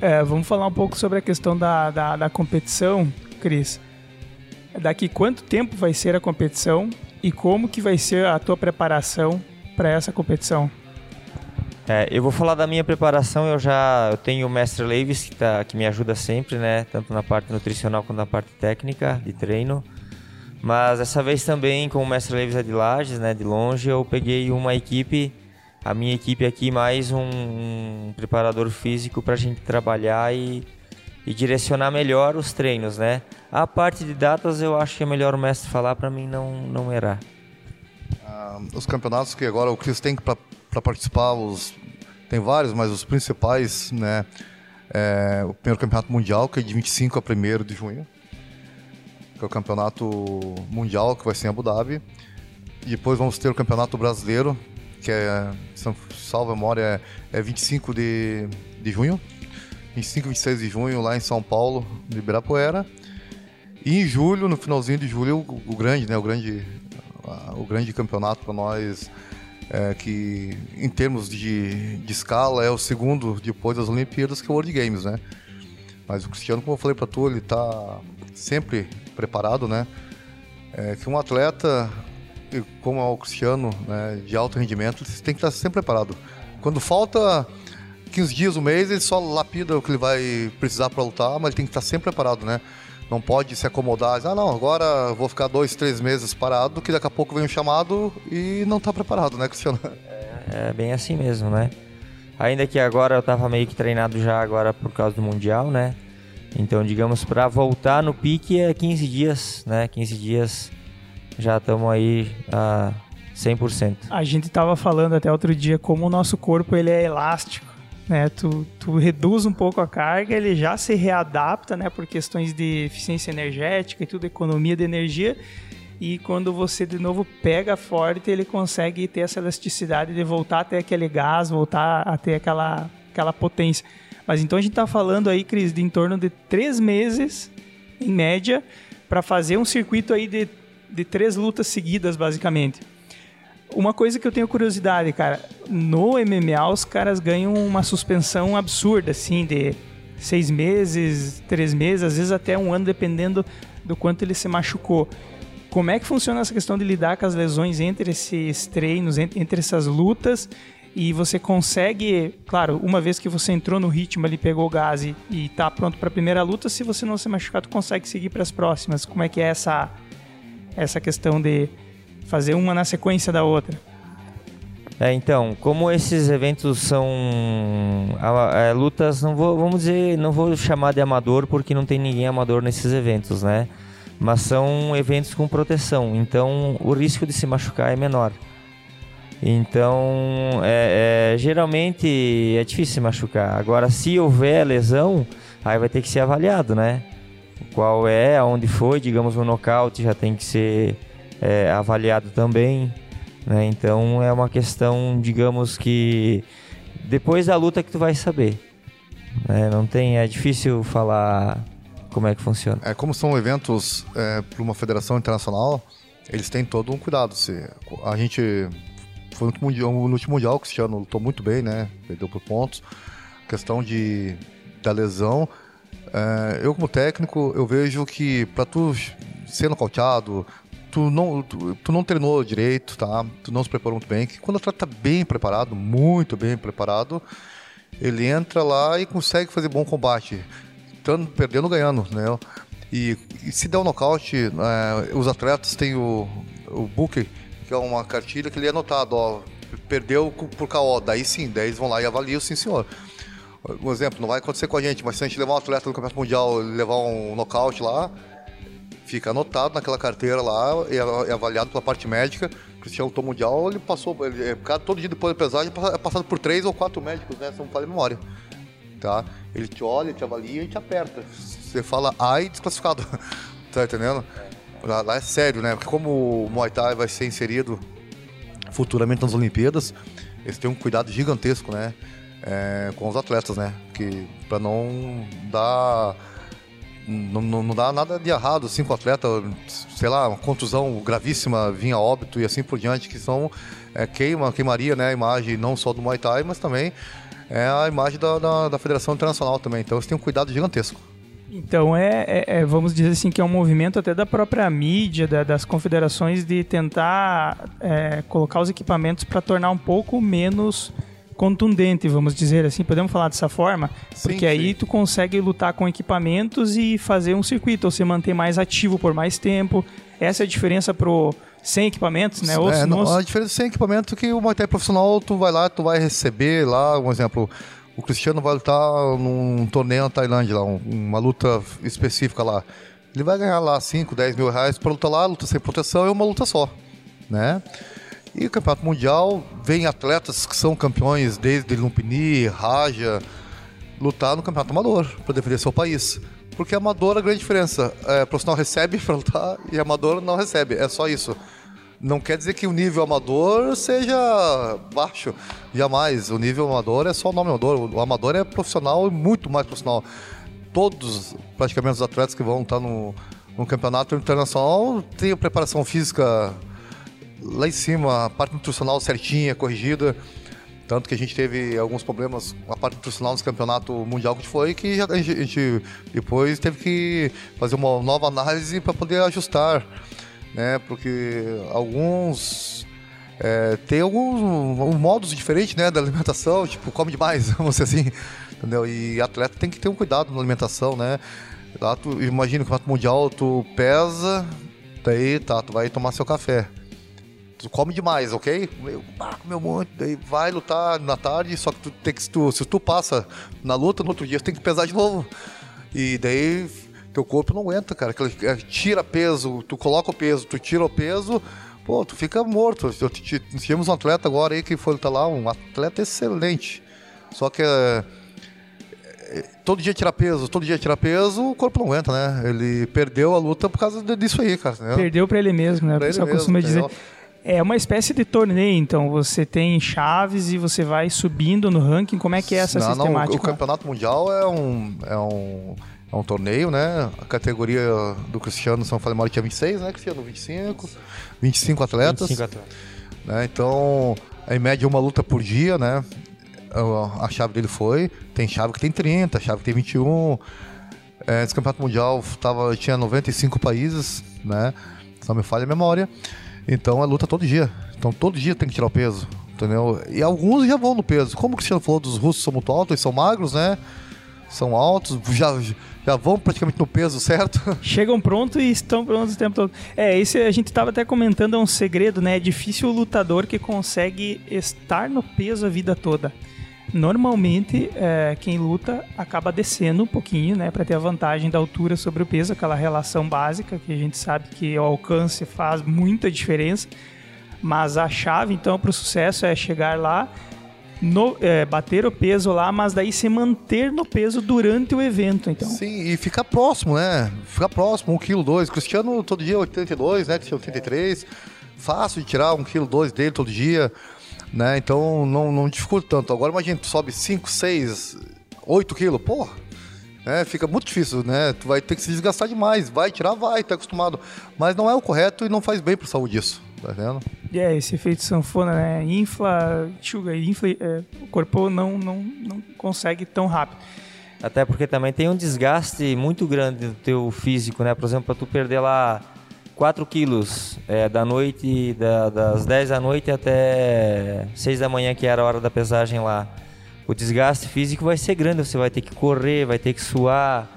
É, vamos falar um pouco sobre a questão da, da, da competição, Cris. Daqui quanto tempo vai ser a competição e como que vai ser a tua preparação para essa competição? É, eu vou falar da minha preparação. Eu já eu tenho o mestre Leves que, tá, que me ajuda sempre, né? Tanto na parte nutricional quanto na parte técnica de treino. Mas essa vez também, com o mestre Leves é de Lages, né? De longe, eu peguei uma equipe a minha equipe aqui mais um, um preparador físico para a gente trabalhar e, e, direcionar melhor os treinos, né? A parte de datas eu acho que é melhor o mestre falar para mim não não errar. Ah, os campeonatos que agora o Cris tem para participar, os, tem vários, mas os principais, né? É, o primeiro campeonato mundial que é de 25 a 1 de junho, que é o campeonato mundial que vai ser em Abu Dhabi. E depois vamos ter o campeonato brasileiro que é, salvo memória, é 25 de, de junho. 25 e 26 de junho, lá em São Paulo, no Ibirapuera. E em julho, no finalzinho de julho, o, o grande, né? O grande, o grande campeonato para nós, é, que em termos de, de escala é o segundo depois das Olimpíadas, que é o World Games, né? Mas o Cristiano, como eu falei para tu, ele está sempre preparado, né? É, que um atleta como é o Cristiano, né, de alto rendimento, você tem que estar sempre preparado. Quando falta 15 dias, um mês, ele só lapida o que ele vai precisar para lutar, mas ele tem que estar sempre preparado, né? Não pode se acomodar, ah não, agora vou ficar dois, três meses parado, que daqui a pouco vem um chamado e não está preparado, né, Cristiano? É, é, bem assim mesmo, né? Ainda que agora eu estava meio que treinado já agora por causa do Mundial, né? Então, digamos, para voltar no pique é 15 dias, né? 15 dias já estamos aí a 100%. A gente estava falando até outro dia como o nosso corpo ele é elástico. Né, tu, tu reduz um pouco a carga, ele já se readapta, né, por questões de eficiência energética e tudo, economia de energia, e quando você de novo pega forte, ele consegue ter essa elasticidade de voltar a ter aquele gás, voltar a ter aquela, aquela potência. Mas então a gente está falando aí, Cris, de em torno de três meses, em média, para fazer um circuito aí de de três lutas seguidas, basicamente. Uma coisa que eu tenho curiosidade, cara, no MMA os caras ganham uma suspensão absurda, assim, de seis meses, três meses, às vezes até um ano, dependendo do quanto ele se machucou. Como é que funciona essa questão de lidar com as lesões entre esses treinos, entre, essas lutas? E você consegue, claro, uma vez que você entrou no ritmo, ele pegou o gás e, está pronto para a primeira luta, se você não se machucar, tu consegue seguir para as próximas. Como é que é essa essa questão de fazer uma na sequência da outra. É, então, como esses eventos são é, lutas, não vou, vamos dizer, não vou chamar de amador porque não tem ninguém amador nesses eventos, né? Mas são eventos com proteção, então o risco de se machucar é menor. Então, é, é, geralmente é difícil se machucar. Agora, se houver lesão, aí vai ter que ser avaliado, né? qual é, aonde foi, digamos, o nocaute já tem que ser é, avaliado também. Né? Então é uma questão, digamos que depois da luta que tu vai saber. Né? Não tem, é difícil falar como é que funciona. É como são eventos é, para uma federação internacional, eles têm todo um cuidado. Se a gente foi no último mundial, no último mundial o Cristiano lutou muito bem, né? Perdeu por pontos. Questão de da lesão, é, eu como técnico, eu vejo que para tu ser nocauteado, tu não, tu, tu, não treinou direito, tá? Tu não se preparou muito bem. Que quando o atleta tá bem preparado, muito bem preparado, ele entra lá e consegue fazer bom combate, tanto perdendo ganhando, né? E, e se der um nocaute, é, os atletas têm o, o book, que é uma cartilha que ele é anotado, ó, perdeu por KO, daí sim, daí eles vão lá e avaliam, sim senhor. Um exemplo, não vai acontecer com a gente, mas se a gente levar um atleta no Campeonato Mundial levar um nocaute lá, fica anotado naquela carteira lá, é, é avaliado pela parte médica. Cristiano Tom Mundial, ele passou, ele, é, todo dia depois da pesagem é passado por três ou quatro médicos, né? Não falha memória. Tá? Ele te olha, te avalia e te aperta. Você fala ai, desclassificado. tá entendendo? Lá, lá, é sério, né? Porque como o Muay Thai vai ser inserido futuramente nas Olimpíadas, eles têm um cuidado gigantesco, né? É, com os atletas, né? Que para não dar não, não, não, dá nada de errado assim com o atleta, sei lá, uma contusão gravíssima, vinha óbito e assim por diante, que são é, queima, queimaria né, a imagem não só do Muay Thai, mas também é a imagem da, da, da Federação Internacional também. Então eles têm um cuidado gigantesco. Então é, é, é, vamos dizer assim que é um movimento até da própria mídia, da, das confederações de tentar é, colocar os equipamentos para tornar um pouco menos contundente, vamos dizer assim, podemos falar dessa forma? Sim, Porque aí sim. tu consegue lutar com equipamentos e fazer um circuito, ou se manter mais ativo por mais tempo. Essa é a diferença pro sem equipamentos, né? é, não, a diferença sem equipamento é que o Muay Thai profissional, tu vai lá, tu vai receber lá, um exemplo, o Cristiano vai lutar num torneio na Tailândia, lá, uma luta específica lá. Ele vai ganhar lá 5, 10 mil reais para lutar lá, luta sem proteção é uma luta só, né? E o Campeonato Mundial vem atletas que são campeões desde Lumpini, Raja, lutar no Campeonato Amador para defender seu país. Porque amador a grande diferença. É, profissional recebe para lutar e amador não recebe. É só isso. Não quer dizer que o nível amador seja baixo. Jamais. O nível amador é só o nome amador. O amador é profissional e muito mais profissional. Todos, praticamente, os atletas que vão estar no, no campeonato internacional têm preparação física lá em cima, a parte nutricional certinha, corrigida. Tanto que a gente teve alguns problemas com a parte nutricional no campeonato mundial que foi, que a gente depois teve que fazer uma nova análise para poder ajustar, né? Porque alguns é, tem alguns modos diferentes, né, da alimentação, tipo come demais, vamos dizer assim, entendeu? E atleta tem que ter um cuidado na alimentação, né? Lá tu imagina o campeonato mundial, tu pesa, daí tá, tu vai tomar seu café tu come demais, ok? Eu, ah, comeu muito, daí vai lutar na tarde, só que tu tem que, tu, se tu passa na luta, no outro dia tu tem que pesar de novo. E daí teu corpo não aguenta, cara. É, tira peso, tu coloca o peso, tu tira o peso, pô, tu fica morto. Tivemos um atleta agora aí que foi lutar lá, um atleta excelente. Só que é, é, todo dia tira peso, todo dia tira peso, o corpo não aguenta, né? Ele perdeu a luta por causa disso aí, cara. Né? Perdeu para ele mesmo, né? Pra o pessoal costuma dizer. É uma espécie de torneio, então você tem chaves e você vai subindo no ranking. Como é que é essa não, sistemática? Não, o, campeonato mundial é um, é um é um torneio, né? A categoria do Cristiano São Paulo tinha 26, né, Cristiano? 25, 25 atletas. 25 atletas. Né? Então, em média, uma luta por dia, né? A chave dele foi. Tem chave que tem 30, chave que tem 21. É, esse campeonato mundial tava, tinha 95 países, né? Só me falha a memória. Então é luta todo dia. Então todo dia tem que tirar o peso, entendeu? E alguns já vão no peso. Como o Cristiano falou dos russos são muito altos, eles são magros, né? São altos, já, já vão praticamente no peso, certo? Chegam prontos e estão prontos o tempo todo. É, esse a gente estava até comentando, é um segredo, né? É difícil o lutador que consegue estar no peso a vida toda. Normalmente, é, quem luta acaba descendo um pouquinho, né, para ter a vantagem da altura sobre o peso, aquela relação básica que a gente sabe que o alcance faz muita diferença. Mas a chave, então, para o sucesso é chegar lá, no, é, bater o peso lá, mas daí se manter no peso durante o evento, então. Sim, e ficar próximo, né? Ficar próximo, 1,2 kg. dois. Cristiano todo dia 82, né? Cristiano 83. Fácil de tirar 1,2 kg dele todo dia né? Então não, não dificulta tanto. Agora imagina, tu sobe 5, 6, 8 quilos, porra, né? Fica muito difícil, né? Tu vai ter que se desgastar demais. Vai tirar, vai, tá acostumado. Mas não é o correto e não faz bem pra saúde isso, tá vendo? É, esse efeito sanfona, né? Infla, chuga, infla, é, o corpo não, não, não consegue tão rápido. Até porque também tem um desgaste muito grande no teu físico, né? Por exemplo, para tu perder lá 4 quilos é, da noite, da, das 10 da noite até 6 da manhã, que era a hora da pesagem lá. O desgaste físico vai ser grande, você vai ter que correr, vai ter que suar,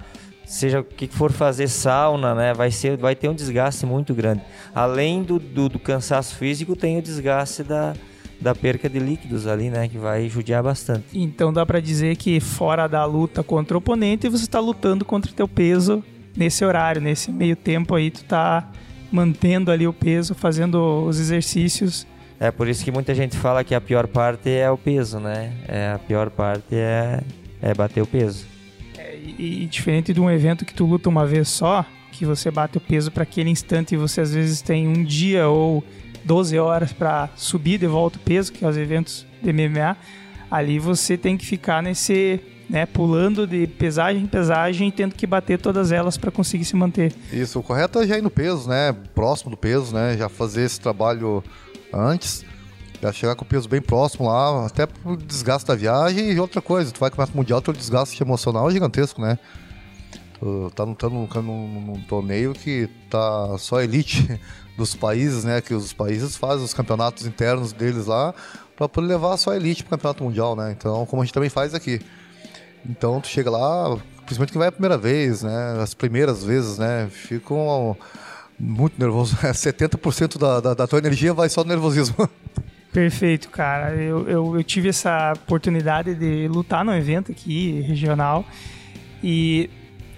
seja o que for fazer sauna, né? Vai, ser, vai ter um desgaste muito grande. Além do, do, do cansaço físico, tem o desgaste da, da perca de líquidos ali, né? Que vai judiar bastante. Então dá para dizer que fora da luta contra o oponente, você está lutando contra o teu peso nesse horário, nesse meio tempo aí, tu tá mantendo ali o peso, fazendo os exercícios. É por isso que muita gente fala que a pior parte é o peso, né? É, a pior parte é, é bater o peso. É, e, e diferente de um evento que tu luta uma vez só, que você bate o peso para aquele instante e você às vezes tem um dia ou 12 horas para subir de volta o peso, que é os eventos de MMA, ali você tem que ficar nesse, né, pulando de pesagem em pesagem e tendo que bater todas elas para conseguir se manter. Isso, o correto é já ir no peso, né, próximo do peso, né, já fazer esse trabalho antes, já chegar com o peso bem próximo lá, até pro desgaste da viagem e outra coisa, tu vai com o mundial, teu desgaste emocional é gigantesco, né? Tu tá lutando num, num, num torneio que tá só elite dos países, né? Que os países fazem os campeonatos internos deles lá para poder levar só a elite para o campeonato mundial, né? Então, como a gente também faz aqui. Então, tu chega lá, principalmente quem vai a primeira vez, né? As primeiras vezes, né? Ficam muito nervoso. 70% da, da, da tua energia vai só no nervosismo. Perfeito, cara. Eu, eu, eu, tive essa oportunidade de lutar no evento aqui, regional, e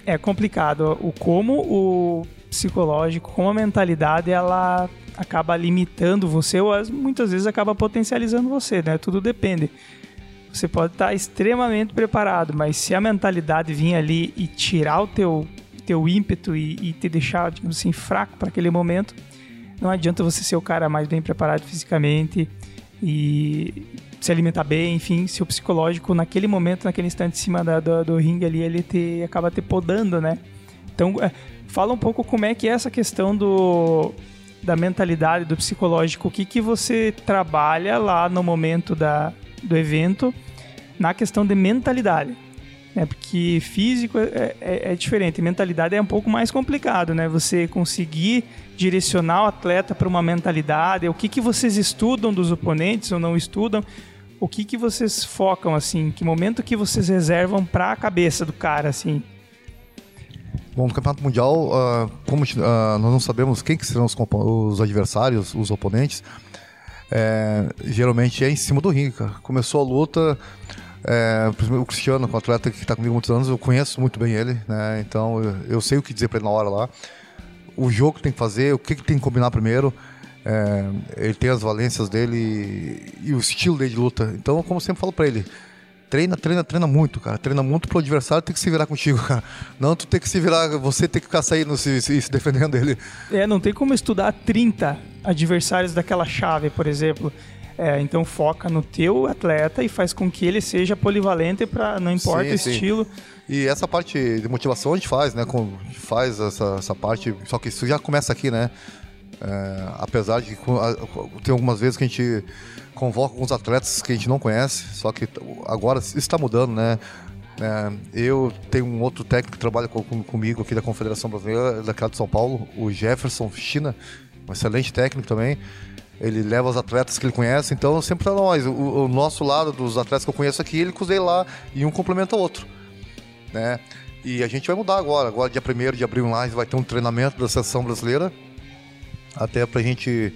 é complicado. O como o psicológico, como a mentalidade, ela acaba limitando você ou muitas vezes acaba potencializando você, né? Tudo depende. Você pode estar extremamente preparado, mas se a mentalidade vir ali e tirar o teu, teu ímpeto e, e te deixar, digamos assim, fraco para aquele momento, não adianta você ser o cara mais bem preparado fisicamente e se alimentar bem, enfim, se o psicológico naquele momento, naquele instante em cima da, do, do ringue ali, ele te, acaba te podando, né? Então, é, Fala um pouco como é que é essa questão do, da mentalidade, do psicológico. O que, que você trabalha lá no momento da, do evento na questão de mentalidade? Né? Porque físico é, é, é diferente, mentalidade é um pouco mais complicado, né? Você conseguir direcionar o atleta para uma mentalidade, o que, que vocês estudam dos oponentes ou não estudam, o que, que vocês focam, assim, que momento que vocês reservam para a cabeça do cara, assim? Bom, no Campeonato Mundial, uh, como uh, nós não sabemos quem que serão os, os adversários, os oponentes, é, geralmente é em cima do ringue, cara. Começou a luta, é, o Cristiano, o atleta que está comigo há muitos anos, eu conheço muito bem ele, né? Então eu, eu, sei o que dizer para ele na hora lá. O jogo que tem que fazer, o que, que tem que combinar primeiro. É, ele tem as valências dele e, e, o estilo dele de luta. Então, como eu sempre falo para ele, treina, treina, treina muito, cara. Treina muito pro adversário ter que se virar contigo, cara. Não tu ter que se virar, você ter que ficar saindo se, se, se defendendo dele. É, não tem como estudar 30 adversários daquela chave, por exemplo. É, então foca no teu atleta e faz com que ele seja polivalente para não importa sim, o estilo. Sim. E essa parte de motivação a gente faz, né? Com, faz essa, essa parte, só que isso já começa aqui, né? É, apesar de tem algumas vezes que a gente convoca alguns atletas que a gente não conhece, só que agora isso está mudando, né? É, eu tenho um outro técnico que trabalha com, comigo aqui da Confederação Brasileira, daquela de São Paulo, o Jefferson China, um excelente técnico também. Ele leva os atletas que ele conhece, então sempre para nós. O, o, nosso lado dos atletas que eu conheço aqui, ele cozei lá e um complementa o outro. Né? E a gente vai mudar agora. Agora, dia 1 de abril, lá, vai ter um treinamento da seleção brasileira, até para a gente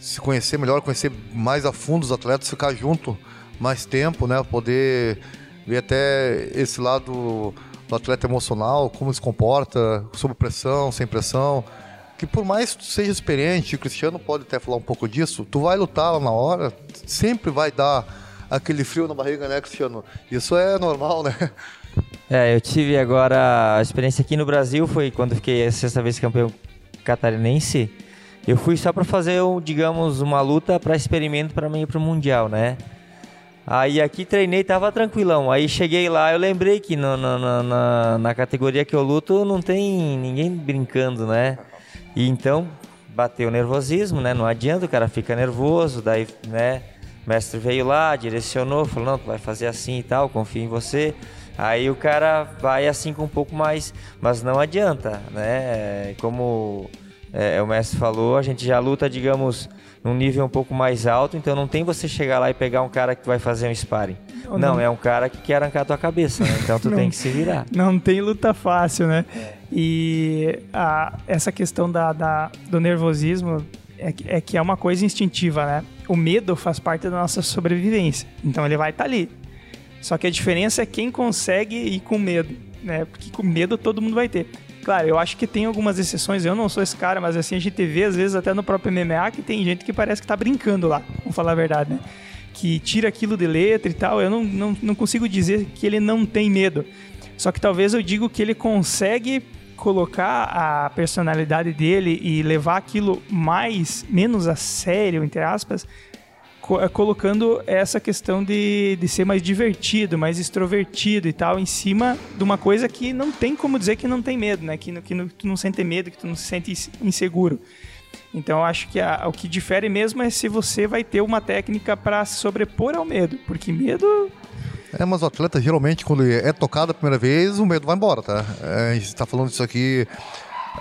se conhecer melhor, conhecer mais a fundo os atletas, ficar junto mais tempo, né? Poder ver até esse lado do atleta emocional, como se comporta, sob pressão, sem pressão. Que por mais que tu seja experiente, o Cristiano pode até falar um pouco disso, tu vai lutar lá na hora, sempre vai dar aquele frio na barriga, né, Cristiano? Isso é normal, né? É, eu tive agora a experiência aqui no Brasil, foi quando fiquei a sexta vez campeão catarinense. Eu fui só para fazer, digamos, uma luta para experimento para mim ir pro mundial, né? Aí aqui treinei, tava tranquilão. Aí cheguei lá, eu lembrei que no, no, na, na categoria que eu luto não tem ninguém brincando, né? E então bateu o nervosismo, né? Não adianta, o cara fica nervoso, daí, né? O mestre veio lá, direcionou, falou, não, tu vai fazer assim e tal, confio em você. Aí o cara vai assim com um pouco mais, mas não adianta, né? Como é, o mestre falou, a gente já luta, digamos, num nível um pouco mais alto, então não tem você chegar lá e pegar um cara que vai fazer um sparring. Não, não, é um cara que quer arrancar a tua cabeça, né? Então tu não, tem que se virar. Não tem luta fácil, né? É. E a, essa questão da, da, do nervosismo é, é que é uma coisa instintiva, né? O medo faz parte da nossa sobrevivência. Então ele vai estar tá ali. Só que a diferença é quem consegue ir com medo, né? Porque com medo todo mundo vai ter. Claro, eu acho que tem algumas exceções, eu não sou esse cara, mas assim, a gente vê às vezes até no próprio MMA que tem gente que parece que tá brincando lá, vamos falar a verdade, né? Que tira aquilo de letra e tal, eu não, não, não consigo dizer que ele não tem medo. Só que talvez eu digo que ele consegue colocar a personalidade dele e levar aquilo mais, menos a sério, entre aspas, colocando essa questão de, de ser mais divertido, mais extrovertido e tal, em cima de uma coisa que não tem como dizer que não tem medo, né? Que, que tu não sente medo, que tu não se sente inseguro. Então acho que a, o que difere mesmo é se você vai ter uma técnica para se sobrepor ao medo, porque medo é, mas o atleta geralmente, quando é tocado a primeira vez, o medo vai embora, tá? É, a gente está falando disso aqui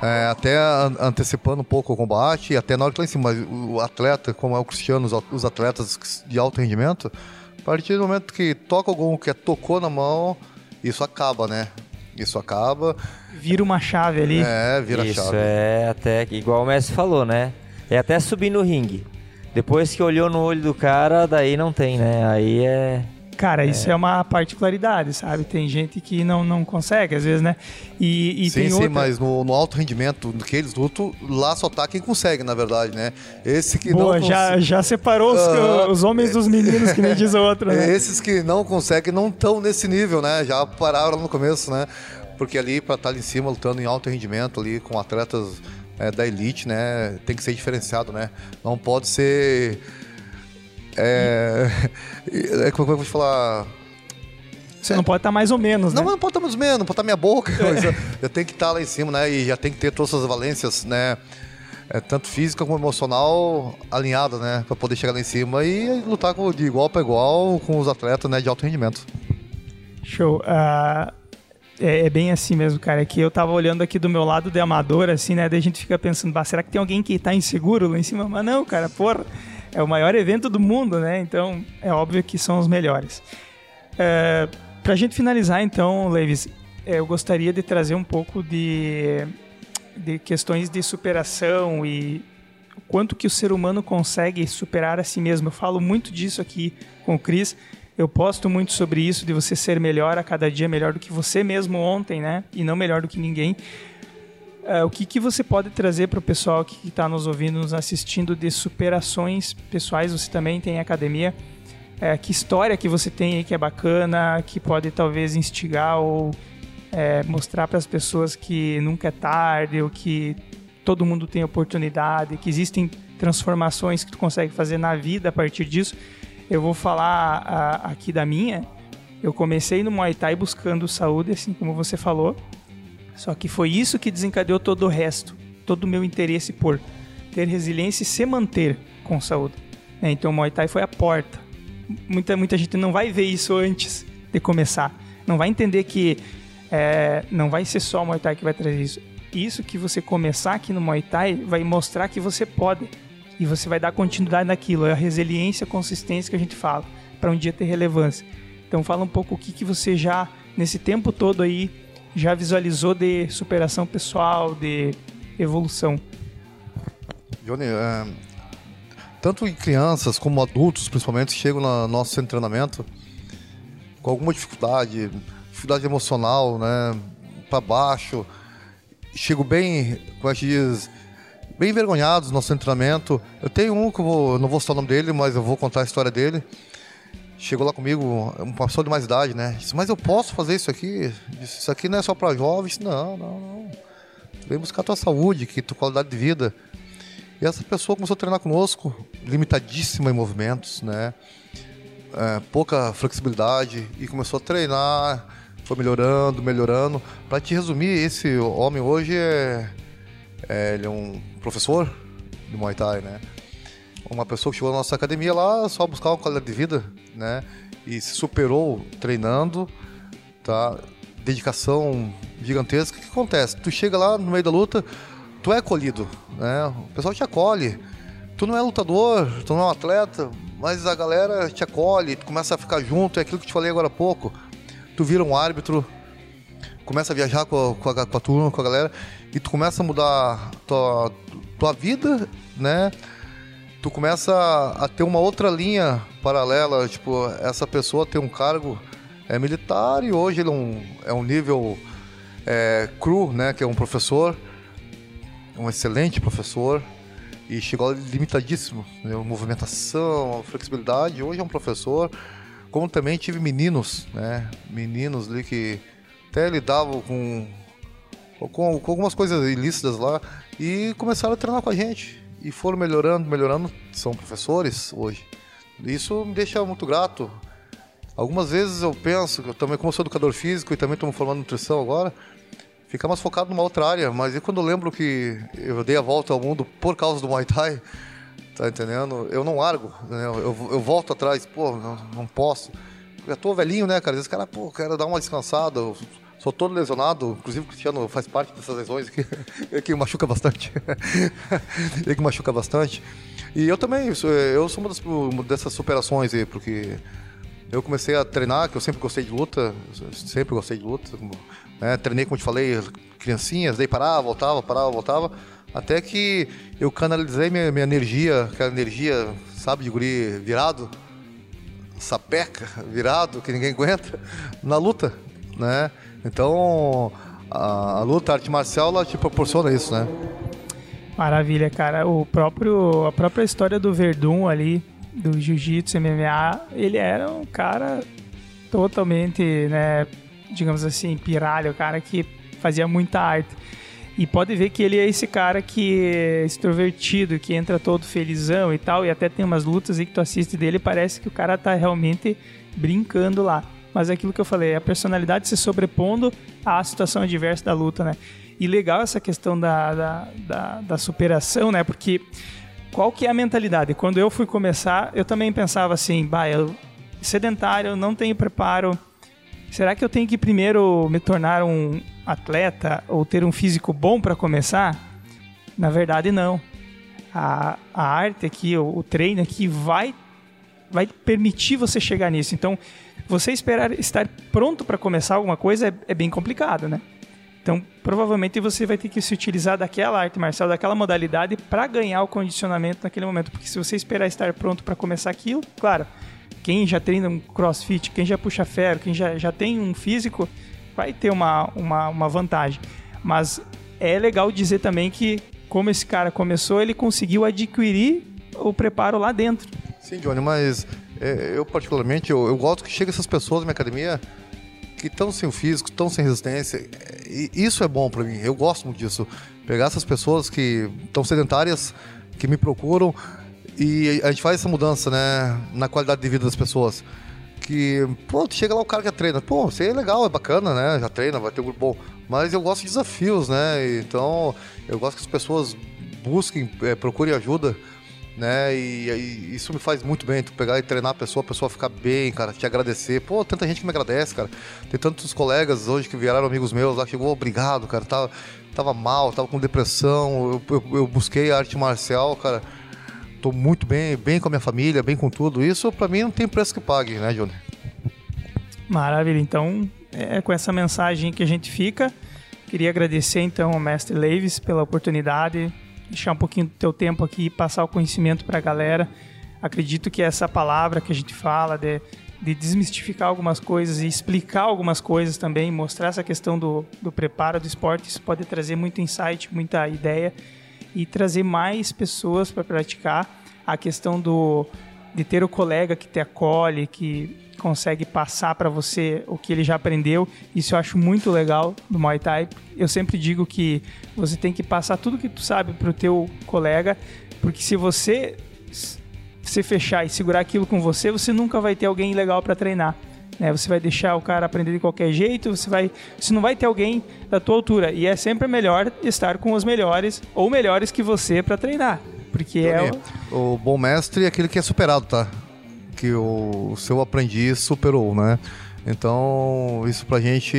é, até antecipando um pouco o combate, até na hora que lá em cima, o atleta, como é o Cristiano, os atletas de alto rendimento, a partir do momento que toca algum que é tocou na mão, isso acaba, né? Isso acaba. Vira uma chave ali. É, vira isso chave. Isso é até, igual o Messi falou, né? É até subir no ringue. Depois que olhou no olho do cara, daí não tem, né? Aí é Cara, isso é. é uma particularidade, sabe? Tem gente que não, não consegue, às vezes, né? E, e sim, tem sim, outra... mas no, no, alto rendimento que eles lutam, lá só tá quem consegue, na verdade, né? Esse que Boa, não já, já separou os, uh, os homens dos meninos, que nem diz o outro, né? Esses que não conseguem não estão nesse nível, né? Já pararam no começo, né? Porque ali, para estar tá ali em cima, lutando em alto rendimento, ali com atletas é, da elite, né? Tem que ser diferenciado, né? Não pode ser é, é, como é que eu vou te falar? Você não pode estar tá mais ou menos, não, né? Não, pode estar tá mais ou menos, não pode estar tá minha boca. É. Eu tenho que estar lá em cima, né? E já tem que ter todas as valências, né? É, tanto física como emocional alinhadas, né? Para poder chegar lá em cima e lutar de igual para igual com os atletas né, de alto rendimento. Show. Uh, é, é, bem assim mesmo, cara. É que eu tava olhando aqui do meu lado de amador, assim, né? Daí a gente fica pensando, será que tem alguém que tá inseguro lá em cima? Mas não, cara, porra é o maior evento do mundo, né? Então é óbvio que são os melhores. É, Para a gente finalizar, então, Levis, é, eu gostaria de trazer um pouco de, de questões de superação e o quanto que o ser humano consegue superar a si mesmo. Eu falo muito disso aqui com o Cris. Eu posto muito sobre isso, de você ser melhor a cada dia, melhor do que você mesmo ontem, né? E não melhor do que ninguém. Uh, o que, que você pode trazer para o pessoal que está nos ouvindo, nos assistindo de superações pessoais? Você também tem academia. É, que história que você tem aí que é bacana, que pode talvez instigar ou é, mostrar para as pessoas que nunca é tarde, ou que todo mundo tem oportunidade, que existem transformações que tu consegue fazer na vida a partir disso. Eu vou falar aqui da minha. Eu comecei no Muay Thai buscando saúde, assim como você falou. Só que foi isso que desencadeou todo o resto, todo o meu interesse por ter resiliência e se manter com saúde. É, então o Muay Thai foi a porta. Muita, muita gente não vai ver isso antes de começar. Não vai entender que é, não vai ser só o Muay Thai que vai trazer isso. Isso que você começar aqui no Muay Thai vai mostrar que você pode. E você vai dar continuidade naquilo. É a resiliência, a consistência que a gente fala, para um dia ter relevância. Então fala um pouco o que, que você já, nesse tempo todo aí, já visualizou de superação pessoal, de evolução? Johnny, é, tanto em crianças como adultos, principalmente, chegam no nosso centro de treinamento com alguma dificuldade, dificuldade emocional, né, para baixo, chego bem, como é diz, bem envergonhados no nosso treinamento. Eu tenho um que eu vou, não vou citar o nome dele, mas eu vou contar a história dele chegou lá comigo, uma pessoa de mais idade, né? Disse, mas eu posso fazer isso aqui? Disse, isso aqui não é só para jovens. Não, não, não. Tu vem buscar tua saúde, que tua qualidade de vida. E essa pessoa começou a treinar conosco, limitadíssima em movimentos, né? É, pouca flexibilidade e começou a treinar, foi melhorando, melhorando. Para te resumir, esse homem hoje é, é, ele é um professor de Muay Thai, né? Uma pessoa que chegou na nossa academia lá só buscar uma qualidade de vida, né? E se superou treinando, tá? Dedicação gigantesca. O que acontece? Tu chega lá no meio da luta, tu é acolhido, né? O pessoal te acolhe. Tu não é lutador, tu não é um atleta, mas a galera te acolhe, tu começa a ficar junto, é aquilo que te falei agora há pouco. Tu vira um árbitro, começa a viajar com a, com a, com a turma, com a galera, e tu começa a mudar tua, tua vida, né? Tu começa a ter uma outra linha paralela, tipo, essa pessoa tem um cargo é militar e hoje ele é um, é um nível é, cru, né? Que é um professor, um excelente professor, e chegou limitadíssimo, né? movimentação, flexibilidade. Hoje é um professor, como também tive meninos, né? Meninos ali que até lidavam com, com, com algumas coisas ilícitas lá e começaram a treinar com a gente e foram melhorando, melhorando. São professores hoje. Isso me deixa muito grato. Algumas vezes eu penso, eu também como sou educador físico e também estou me formando em nutrição agora, ficar mais focado numa outra área, mas quando eu lembro que eu dei a volta ao mundo por causa do Muay Thai, tá entendendo? Eu não largo, né? eu, eu volto atrás, pô, não, não posso. Eu já tô velhinho, né, cara? Às vezes, cara, pô, quero dar uma descansada, eu sou todo lesionado, inclusive o Cristiano faz parte dessas lesões que, que machuca bastante. ele que machuca bastante. E eu também, eu sou uma, das, uma dessas superações aí, porque eu comecei a treinar, que eu sempre gostei de luta, sempre gostei de luta, né? Treinei, como te falei, criancinhas, daí parava, voltava, parava, voltava. Até que eu canalizei minha, minha energia, aquela energia, sabe, de guri virado, sapeca, virado, que ninguém aguenta, na luta, né? Então, a, a luta, a arte marcial, ela te proporciona isso, né? Maravilha, cara. O próprio, a própria história do Verdun ali, do Jiu-Jitsu MMA, ele era um cara totalmente, né, digamos assim, piralho, o cara que fazia muita arte. E pode ver que ele é esse cara que é extrovertido, que entra todo felizão e tal, e até tem umas lutas aí que tu assiste dele, parece que o cara tá realmente brincando lá. Mas é aquilo que eu falei, a personalidade se sobrepondo à situação adversa da luta, né? E legal essa questão da, da, da, da superação, né? Porque qual que é a mentalidade? Quando eu fui começar, eu também pensava assim, bah, eu sedentário, não tenho preparo, Será que eu tenho que primeiro me tornar um atleta ou ter um físico bom para começar? Na verdade, não. A, a arte aqui, o, o treino aqui vai, vai permitir você chegar nisso. Então, você esperar estar pronto para começar alguma coisa é, é bem complicado, né? Então, provavelmente você vai ter que se utilizar daquela arte marcial, daquela modalidade para ganhar o condicionamento naquele momento. Porque se você esperar estar pronto para começar aquilo, claro, quem já treina um crossfit, quem já puxa ferro, quem já, já tem um físico, vai ter uma, uma, uma vantagem. Mas é legal dizer também que, como esse cara começou, ele conseguiu adquirir o preparo lá dentro. Sim, Johnny, mas eu particularmente, eu, eu gosto que chegue essas pessoas na minha academia que estão sem o físico, estão sem resistência. E isso é bom para mim, eu gosto muito disso. Pegar essas pessoas que estão sedentárias, que me procuram, e a gente faz essa mudança, né, na qualidade de vida das pessoas. Que, pô, chega lá o cara que treina, pô, você é legal, é bacana, né? Já treina, vai ter um grupo bom. Mas eu gosto de desafios, né? Então, eu gosto que as pessoas busquem, é, procurem ajuda, né? E, e, isso me faz muito bem, tu pegar e treinar a pessoa, a pessoa ficar bem, cara, te agradecer. Pô, tanta gente que me agradece, cara. Tem tantos colegas hoje que vieram amigos meus lá, chegou, obrigado, cara. Tava, tava mal, tava com depressão. Eu, eu, eu busquei a arte marcial, cara Tô muito bem, bem com a minha família, bem com tudo. Isso para mim não tem preço que pague, né, Johnny? Maravilha. Então, é com essa mensagem que a gente fica. Queria agradecer então ao mestre Leves pela oportunidade, deixar um pouquinho do teu tempo aqui e passar o conhecimento para a galera. Acredito que essa palavra que a gente fala de, de desmistificar algumas coisas e explicar algumas coisas também, mostrar essa questão do, do preparo do esporte, isso pode trazer muito insight, muita ideia e trazer mais pessoas para praticar. A questão do de ter o colega que te acolhe, que consegue passar para você o que ele já aprendeu. Isso eu acho muito legal do Muay Thai. Eu sempre digo que você tem que passar tudo que tu sabe pro teu colega, porque se você se fechar e segurar aquilo com você, você nunca vai ter alguém legal para treinar. Né? Você vai deixar o cara aprender de qualquer jeito, você vai, você não vai ter alguém da tua altura. E é sempre melhor estar com os melhores ou melhores que você para treinar, porque é o... o bom mestre é aquele que é superado, tá? Que o seu aprendiz superou, né? Então, isso pra gente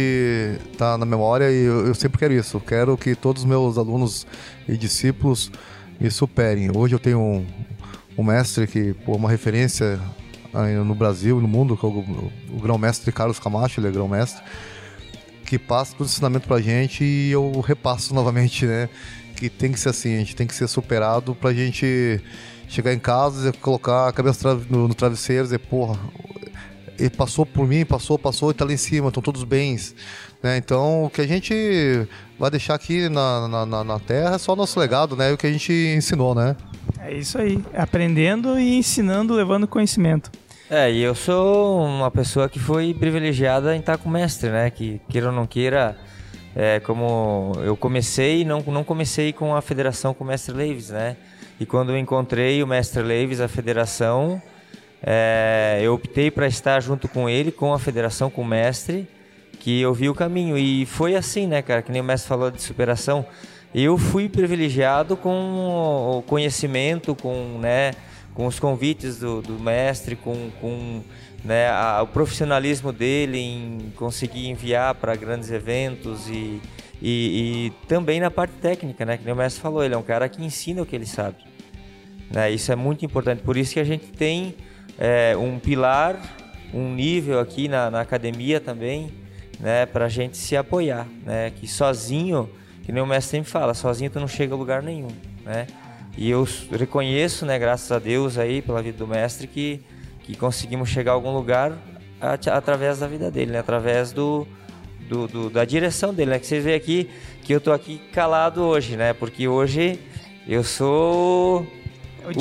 tá na memória e eu, eu sempre quero isso. Quero que todos os meus alunos e discípulos me superem. Hoje eu tenho um, um mestre que, pô, uma referência no Brasil e no mundo, que é o, o grão-mestre Carlos Camacho, ele é grão-mestre, que passa todo o ensinamento pra gente e eu repasso novamente, né? Que tem que ser assim, a gente tem que ser superado pra gente chegar em casa e colocar a cabeça no, no travesseiro e dizer, porra, ele passou por mim, passou, passou e tá lá em cima, estão todos bens. Né? Então, o que a gente vai deixar aqui na, na, na Terra é só o nosso legado, né? O que a gente ensinou, né? É isso aí, aprendendo e ensinando, levando conhecimento. É, e eu sou uma pessoa que foi privilegiada em estar com o mestre, né? Que queira ou não queira, é, como eu comecei, não, não comecei com a federação com o mestre Leves, né? E quando eu encontrei o mestre Leves, a federação, é, eu optei para estar junto com ele, com a federação, com o mestre, que eu vi o caminho. E foi assim, né, cara? Que nem o mestre falou de superação. Eu fui privilegiado com o conhecimento, com, né, com os convites do, do mestre, com, com né, a, o profissionalismo dele em conseguir enviar para grandes eventos e, e, e, também na parte técnica, né? Que nem o mestre falou, ele é um cara que ensina o que ele sabe. Né? Isso é muito importante. Por isso que a gente tem é, um pilar, um nível aqui na, na academia também, né, para a gente se apoiar, né, que sozinho, que nem o mestre sempre fala, sozinho tu não chega a lugar nenhum, né, e eu reconheço, né, graças a Deus aí pela vida do mestre que que conseguimos chegar a algum lugar através da vida dele, né, através do, do, do, da direção dele, né, que vocês veem aqui que eu tô aqui calado hoje, né, porque hoje eu sou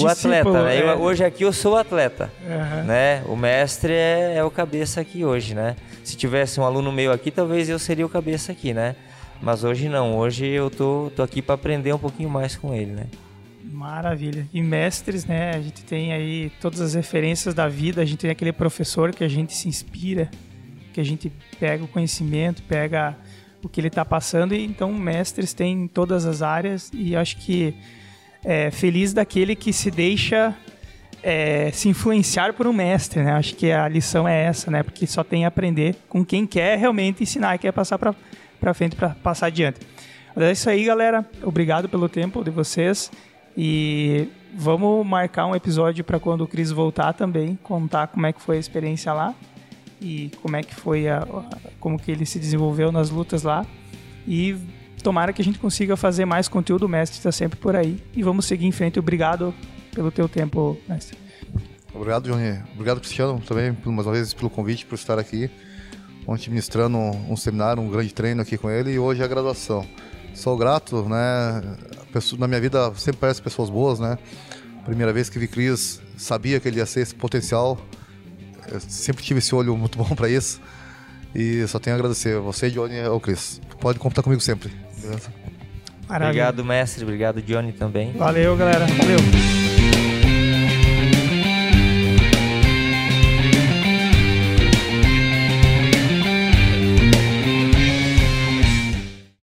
o, atleta, né? É... Eu, hoje aqui eu sou o atleta, uhum. né? O mestre é, é, o cabeça aqui hoje, né? Se tivesse um aluno meu aqui, talvez eu seria o cabeça aqui, né? Mas hoje não, hoje eu tô, tô aqui para aprender um pouquinho mais com ele, né? Maravilha. E mestres, né? A gente tem aí todas as referências da vida, a gente tem aquele professor que a gente se inspira, que a gente pega o conhecimento, pega o que ele está passando, e então mestres tem em todas as áreas, e acho que é, feliz daquele que se deixa é, se influenciar por um mestre, né? Acho que a lição é essa, né? Porque só tem a aprender com quem quer realmente ensinar quer passar para frente, para passar adiante. Mas é isso aí, galera. Obrigado pelo tempo de vocês e vamos marcar um episódio para quando o Cris voltar também, contar como é que foi a experiência lá e como é que foi a, como que ele se desenvolveu nas lutas lá e tomara que a gente consiga fazer mais conteúdo. Mestre está sempre por aí. E vamos seguir em frente. Obrigado pelo teu tempo, mestre. Obrigado, Johnny. Obrigado, Cristiano, também, mais uma vez, pelo convite, por estar aqui. Ontem ministrando um, um seminário, um grande treino aqui com ele e hoje a graduação. Sou grato, né? Na minha vida sempre parece pessoas boas, né? Primeira vez que vi Cris, sabia que ele ia ser esse potencial. Eu sempre tive esse olho muito bom para isso. E só tenho a agradecer. Você, Johnny, é o Cris. Pode contar comigo sempre. Obrigado, mestre. Obrigado, Johnny, também. Valeu, galera. Valeu.